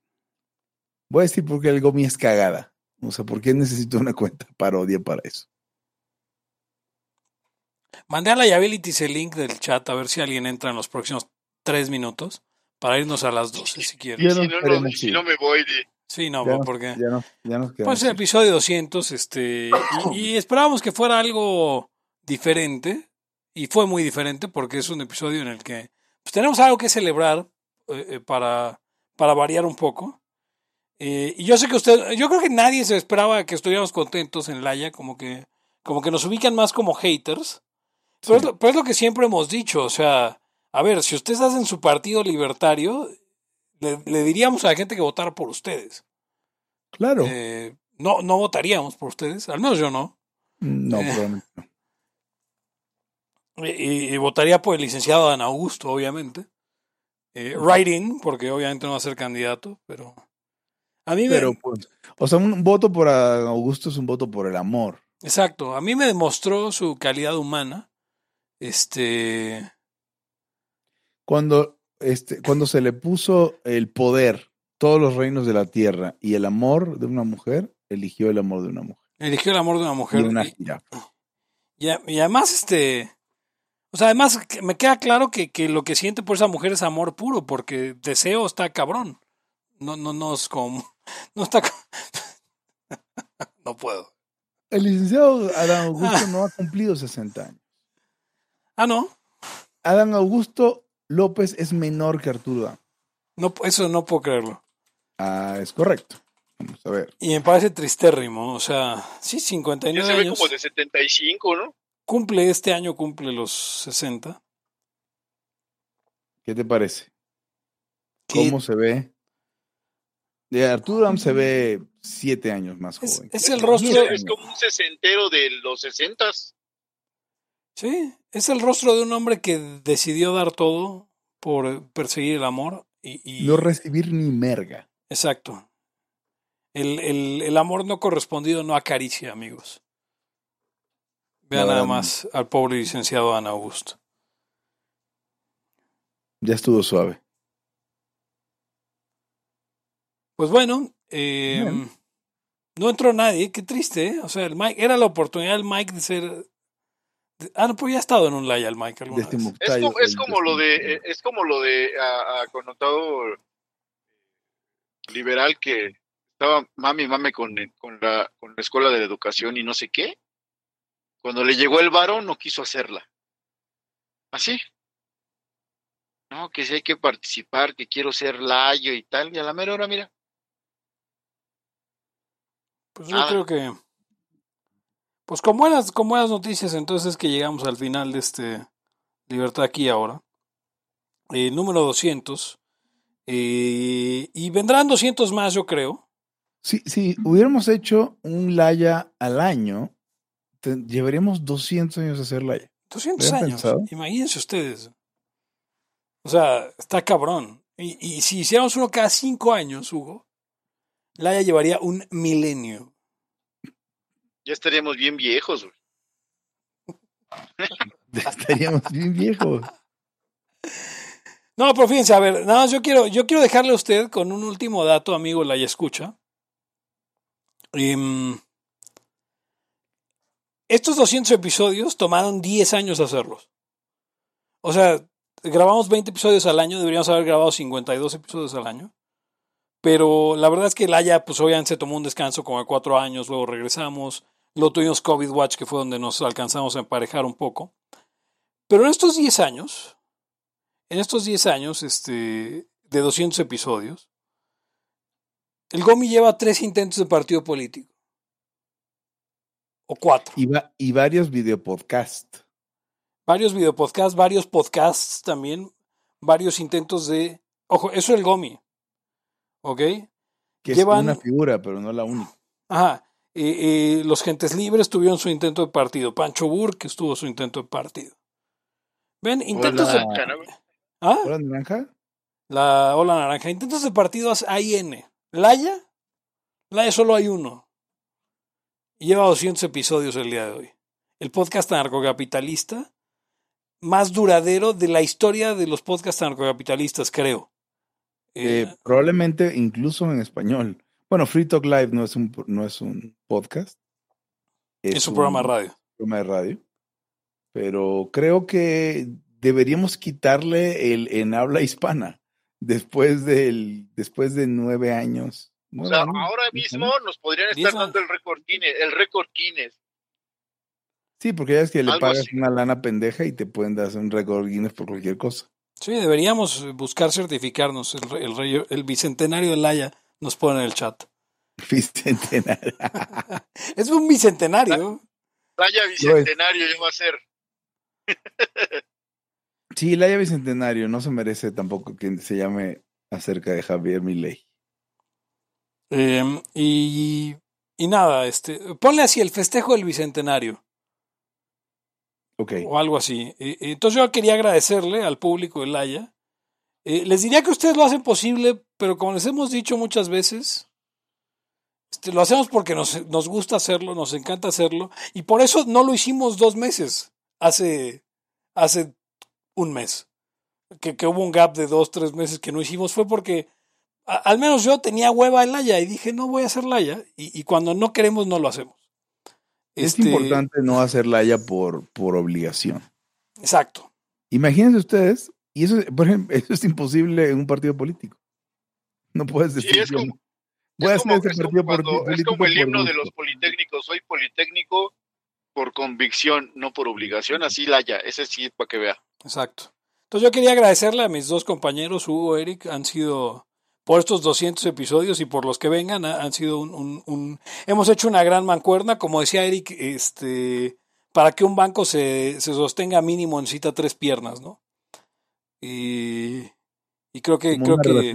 S1: voy a decir por qué el Gomi es cagada. O sea, ¿por qué necesito una cuenta parodia para eso?
S2: Mandé a Liabilities el link del chat a ver si alguien entra en los próximos tres minutos para irnos a las 12 si
S1: no
S3: si no, no,
S1: queremos
S3: si
S1: ir.
S3: no me voy de...
S2: Sí, no,
S1: Ya nos-
S2: porque...
S1: Ya, no, ya nos quedamos.
S2: Pues el episodio 200, este, y, y esperábamos que fuera algo diferente, y fue muy diferente porque es un episodio en el que pues, tenemos algo que celebrar eh, eh, para, para variar un poco. Eh, y yo sé que usted, yo creo que nadie se esperaba que estuviéramos contentos en Laia, como que, como que nos ubican más como haters. Pero, es lo, pero es lo que siempre hemos dicho, o sea, a ver, si ustedes hacen su partido libertario, le, le diríamos a la gente que votara por ustedes.
S1: Claro.
S2: Eh, no, no votaríamos por ustedes, al menos yo no.
S1: no,
S2: eh.
S1: probablemente no.
S2: Y, y- y votaría por el licenciado Dan Augusto, obviamente. Eh, writing, porque obviamente no va a ser candidato, pero. A mí me.
S1: Pero, pues, o sea, un voto por Augusto es un voto por el amor.
S2: Exacto, a mí me demostró su calidad humana. Este.
S1: Cuando, este, cuando se le puso el poder, todos los reinos de la tierra y el amor de una mujer, eligió el amor de una mujer.
S2: Eligió el amor de una mujer.
S1: una
S2: y-
S1: jirafa.
S2: Y, y además, este. O sea, además me queda claro que, que lo que siente por esa mujer es amor puro, porque deseo está cabrón. No, no, no es como. No está. no puedo.
S1: El licenciado Adán Augusto no ha cumplido 60 años.
S2: Ah, no.
S1: Adán Augusto López es menor que Arturo
S2: no eso no puedo creerlo.
S1: Ah, es correcto. Vamos a ver.
S2: Y me parece tristérrimo. O sea, sí,
S3: Ya
S2: 59
S3: se ve
S2: años.
S3: como de 75, ¿no?
S2: Cumple este año, cumple los 60.
S1: ¿Qué te parece?
S2: ¿Qué-
S1: ¿Cómo se ve? De Arturo se ve siete años más
S2: Es,
S1: joven.
S2: es el
S1: Diez
S2: rostro,
S1: años.
S3: Es como un sesentero de los sesentas.
S2: Sí, es el rostro de un hombre que decidió dar todo por perseguir el amor y, y-
S1: No recibir ni merga.
S2: exacto. El, el- el amor no correspondido no acaricia, amigos. Vean nada más al pobre licenciado Ana Augusto.
S1: Ya estuvo suave.
S2: Pues bueno, eh,
S1: Bien.
S2: no entró nadie, qué triste, ¿eh? O sea, el Mike, era la oportunidad del Mike de ser. Ah, no, pues ya ha estado en un laya el Mike alguna vez.
S3: Es como, es como lo de, eh, es como lo de a, a connotado liberal que estaba mami mame con, el- con la con la escuela de la educación y no sé qué. Cuando le llegó el varón no quiso hacerla. Así. No, que si hay que participar, que quiero ser layo y tal, y a la mera hora, mira.
S2: Pues yo
S3: Ah.
S2: creo que. Pues con buenas, con buenas noticias, entonces es que llegamos al final de este Libertad aquí ahora. Eh, número 200. Eh, y vendrán 200 más, yo creo.
S1: Si, si hubiéramos hecho un Laya al año, te- llevaríamos 200 años a hacer Laya.
S2: 200
S1: ¿Lo habían
S2: años.
S1: pensado?
S2: Imagínense ustedes. O sea, está cabrón. Y, y si hiciéramos uno cada cinco años, Hugo, Laia llevaría un milenio.
S3: Ya estaríamos bien viejos. güey.
S1: Estaríamos bien viejos.
S2: No, pero fíjense, a ver, nada más yo quiero, yo quiero dejarle a usted con un último dato, amigo Laia Escucha. Em, estos 200 episodios tomaron 10 años hacerlos. O sea, grabamos 20 episodios al año, deberíamos haber grabado 52 episodios al año. Pero la verdad es que Laia, pues obviamente se tomó un descanso como de cuatro años, luego regresamos. Luego tuvimos COVID Watch, que fue donde nos alcanzamos a emparejar un poco. Pero en estos 10 años, en estos 10 años este, de 200 episodios, el Gomi lleva tres intentos de partido político. O cuatro.
S1: Y, va- y varios videopodcasts.
S2: Varios videopodcasts, varios podcasts también, varios intentos de... Ojo, eso es el Gomi. ¿Ok?
S1: Que
S2: Llevan-
S1: es una figura, pero no la única.
S2: Ajá. Eh, eh, los Gentes Libres tuvieron su intento de partido. Pancho Burke estuvo su intento de partido. ¿Ven? Intentos de... ¿Ah?
S1: ¿Hola, naranja?
S2: La ola naranja. Intentos de partidos hay N. Laya, Laya solo hay uno. Y lleva 200 episodios el día de hoy. El podcast anarcocapitalista más duradero de la historia de los podcasts anarcocapitalistas, creo.
S1: Eh,
S2: Eh,
S1: probablemente incluso en español. Bueno, Free Talk Live no es un, no es un podcast.
S2: es un programa de radio.
S1: programa de radio. Pero creo que deberíamos quitarle el en habla hispana después del después de nueve años.
S3: O sea, ahora mismo nos podrían estar dando el récord Guinness, el récord Guinness.
S1: Sí, porque ya es que le
S3: Algo
S1: pagas
S3: así.
S1: una lana pendeja y te pueden dar un récord Guinness por cualquier cosa.
S2: Sí, deberíamos buscar certificarnos. El, el, rey- el bicentenario de Laya nos pone en el chat.
S1: Bicentenario.
S2: Es un bicentenario.
S3: Vaya bicentenario va a ser.
S1: Sí, Laia Bicentenario no se merece tampoco que se llame acerca de Javier Milei.
S2: Eh, y, y nada, este, ponle así el festejo del bicentenario O algo así. Eh, entonces yo quería agradecerle al público de Laya. Eh, les diría que ustedes lo hacen posible, pero como les hemos dicho muchas veces, este, lo hacemos porque nos, nos gusta hacerlo, nos encanta hacerlo, y por eso no lo hicimos dos meses, hace, hace un mes. Que, que hubo un gap de dos, tres meses que no hicimos, fue porque al menos yo tenía hueva en Laya y dije, no voy a hacer Laya, y, y cuando no queremos, no lo hacemos.
S1: Es
S2: Este,
S1: importante no hacer Laia por, por obligación.
S2: Exacto.
S1: Imagínense ustedes, y eso, por ejemplo, eso es imposible en un partido político. No puedes
S3: Sí,
S1: decir,
S3: es
S1: yo
S3: como-
S1: voy a
S3: Es
S1: hacer
S3: como,
S1: este
S3: es como
S1: partido por-
S3: cuando- es
S1: político
S3: como el
S1: por
S3: himno de los politécnicos. Soy politécnico por convicción, no por obligación. Así Laya, ese sí, para que vea.
S2: Exacto. Entonces yo quería agradecerle a mis dos compañeros, Hugo y Eric, han sido, por estos 200 episodios y por los que vengan, ha- han sido un, un- un- hemos hecho una gran mancuerna, como decía Eric, este, para que un banco se, se sostenga mínimo necesita tres piernas, ¿no? Y, y creo que,
S1: Como
S2: creo que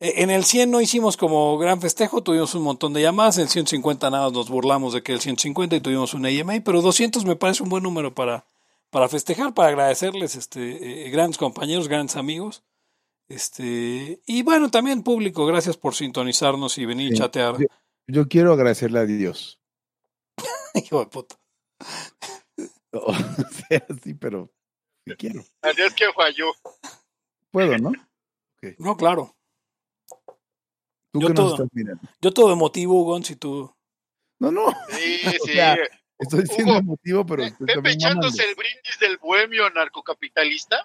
S2: e- en el 100 no hicimos como gran festejo, tuvimos un montón de llamadas, en el 150 nada nos burlamos de que el 150 y tuvimos una EMA, pero 200 me parece un buen número para, para festejar, para agradecerles, este, eh, grandes compañeros, grandes amigos. Este, y bueno, también público, gracias por sintonizarnos y venir y
S1: Sí.
S2: chatear.
S1: Yo, yo quiero agradecerle a Dios.
S2: Hijo de puta.
S1: O sea, sí, pero sí quiero.
S3: Así es que falló.
S1: Puedo, ¿no?
S2: No, claro.
S1: Tú
S2: Yo
S1: que
S2: todo.
S1: nos estás mirando.
S2: Yo todo emotivo, Gon, si tú.
S1: No, no,
S3: Sí,
S1: O
S3: sí.
S1: sea, estoy siendo
S3: Hugo,
S1: emotivo, pero
S3: Pepe echándose el brindis del bohemio narcocapitalista.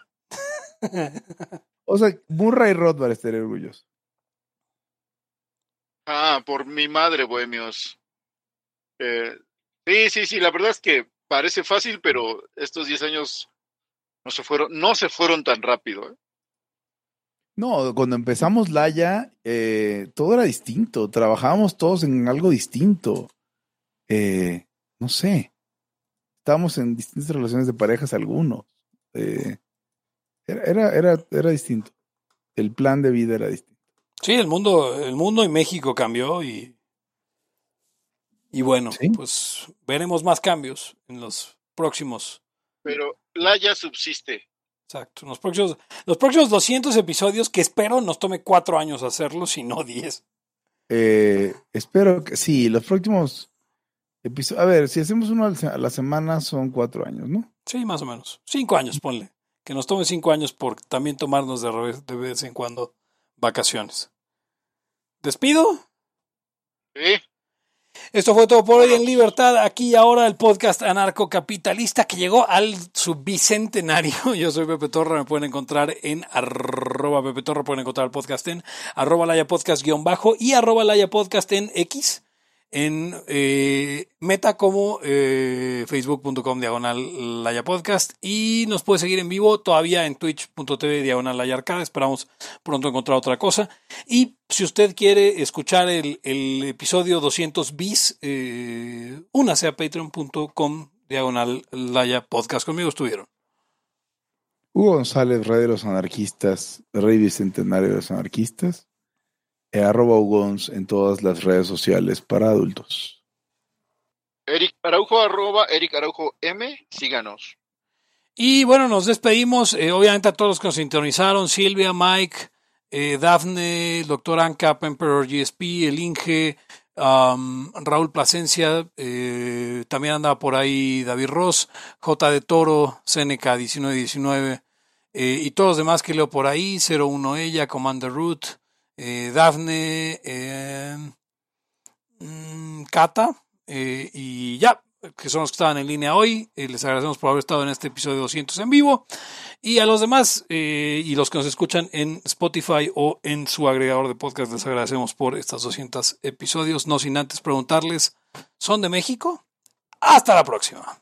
S1: O sea, Murray Rothbard estaría orgulloso.
S3: Ah, por mi madre, bohemios. Eh, sí, sí, sí, la verdad es que parece fácil, pero estos 10 años no se fueron, no se fueron tan rápido. ¿eh?
S1: No, cuando empezamos Laya, eh, todo era distinto. Trabajábamos todos en algo distinto. Eh, no sé. Estábamos en distintas relaciones de parejas algunos. Eh, era, era, era, era distinto. El plan de vida era distinto.
S2: Sí, el mundo, el mundo y México cambió y. Y bueno,
S1: Sí.
S2: pues veremos más cambios en los próximos.
S3: Pero Laya subsiste.
S2: Exacto. En los próximos, los próximos 200 episodios que espero nos tome cuatro años hacerlos y no 10.
S1: Eh, espero que sí, los próximos episodios. A ver, si hacemos uno la a la semana son cuatro años, ¿no?
S2: Sí, más o menos. Cinco años, ponle. Que nos tome cinco años por también tomarnos de, revés- de vez en cuando vacaciones. ¿Despido?
S3: ¿sí?
S2: Esto fue todo por hoy en Libertad. Aquí y ahora el podcast anarcocapitalista que llegó al su bicentenario. Yo soy Pepe Torra, me pueden encontrar en arroba Pepe Torra, pueden encontrar el podcast en arroba Laya Podcast guion bajo y arroba Laya Podcast en X, en eh, meta como eh, facebook.com diagonal Laya Podcast y nos puede seguir en vivo todavía en twitch.tv diagonal Laya. Esperamos pronto encontrar otra cosa. Y si usted quiere escuchar el, episodio 200 bis, eh, únase a patreon.com diagonal Laya Podcast. Conmigo estuvieron.
S1: Hugo González, Rey de los Anarquistas, Rey Bicentenario de los Anarquistas, arroba Hugons en todas las redes sociales para adultos.
S3: Eric Araujo, arroba Eric Araujo M, síganos.
S2: Y bueno, nos despedimos. eh, obviamente a todos los que nos sintonizaron: Silvia, Mike, eh, Dafne, el doctor Ancap, Emperor GSP, el Inge, um, Raúl Plasencia, eh, también andaba por ahí David Ross, J de Toro, Seneca 1919, eh, y todos los demás que leo por ahí: 01 Ella, Commander Root, eh, Dafne, eh, mm, eh, y ya, que son los que estaban en línea hoy. Eh, les agradecemos por haber estado en este episodio 200 en vivo. Y a los demás y los que nos escuchan en Spotify o en su agregador de podcast, les agradecemos por estos 200 episodios. No sin antes preguntarles, ¿son de México? Hasta la próxima.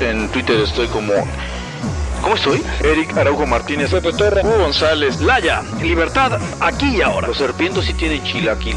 S5: en Twitter estoy como
S6: ¿Cómo estoy?
S5: Eric Araujo Martínez, Pepe Hugo González,
S7: Laya, libertad aquí y ahora.
S6: Los serpientes sí tienen chilaquil.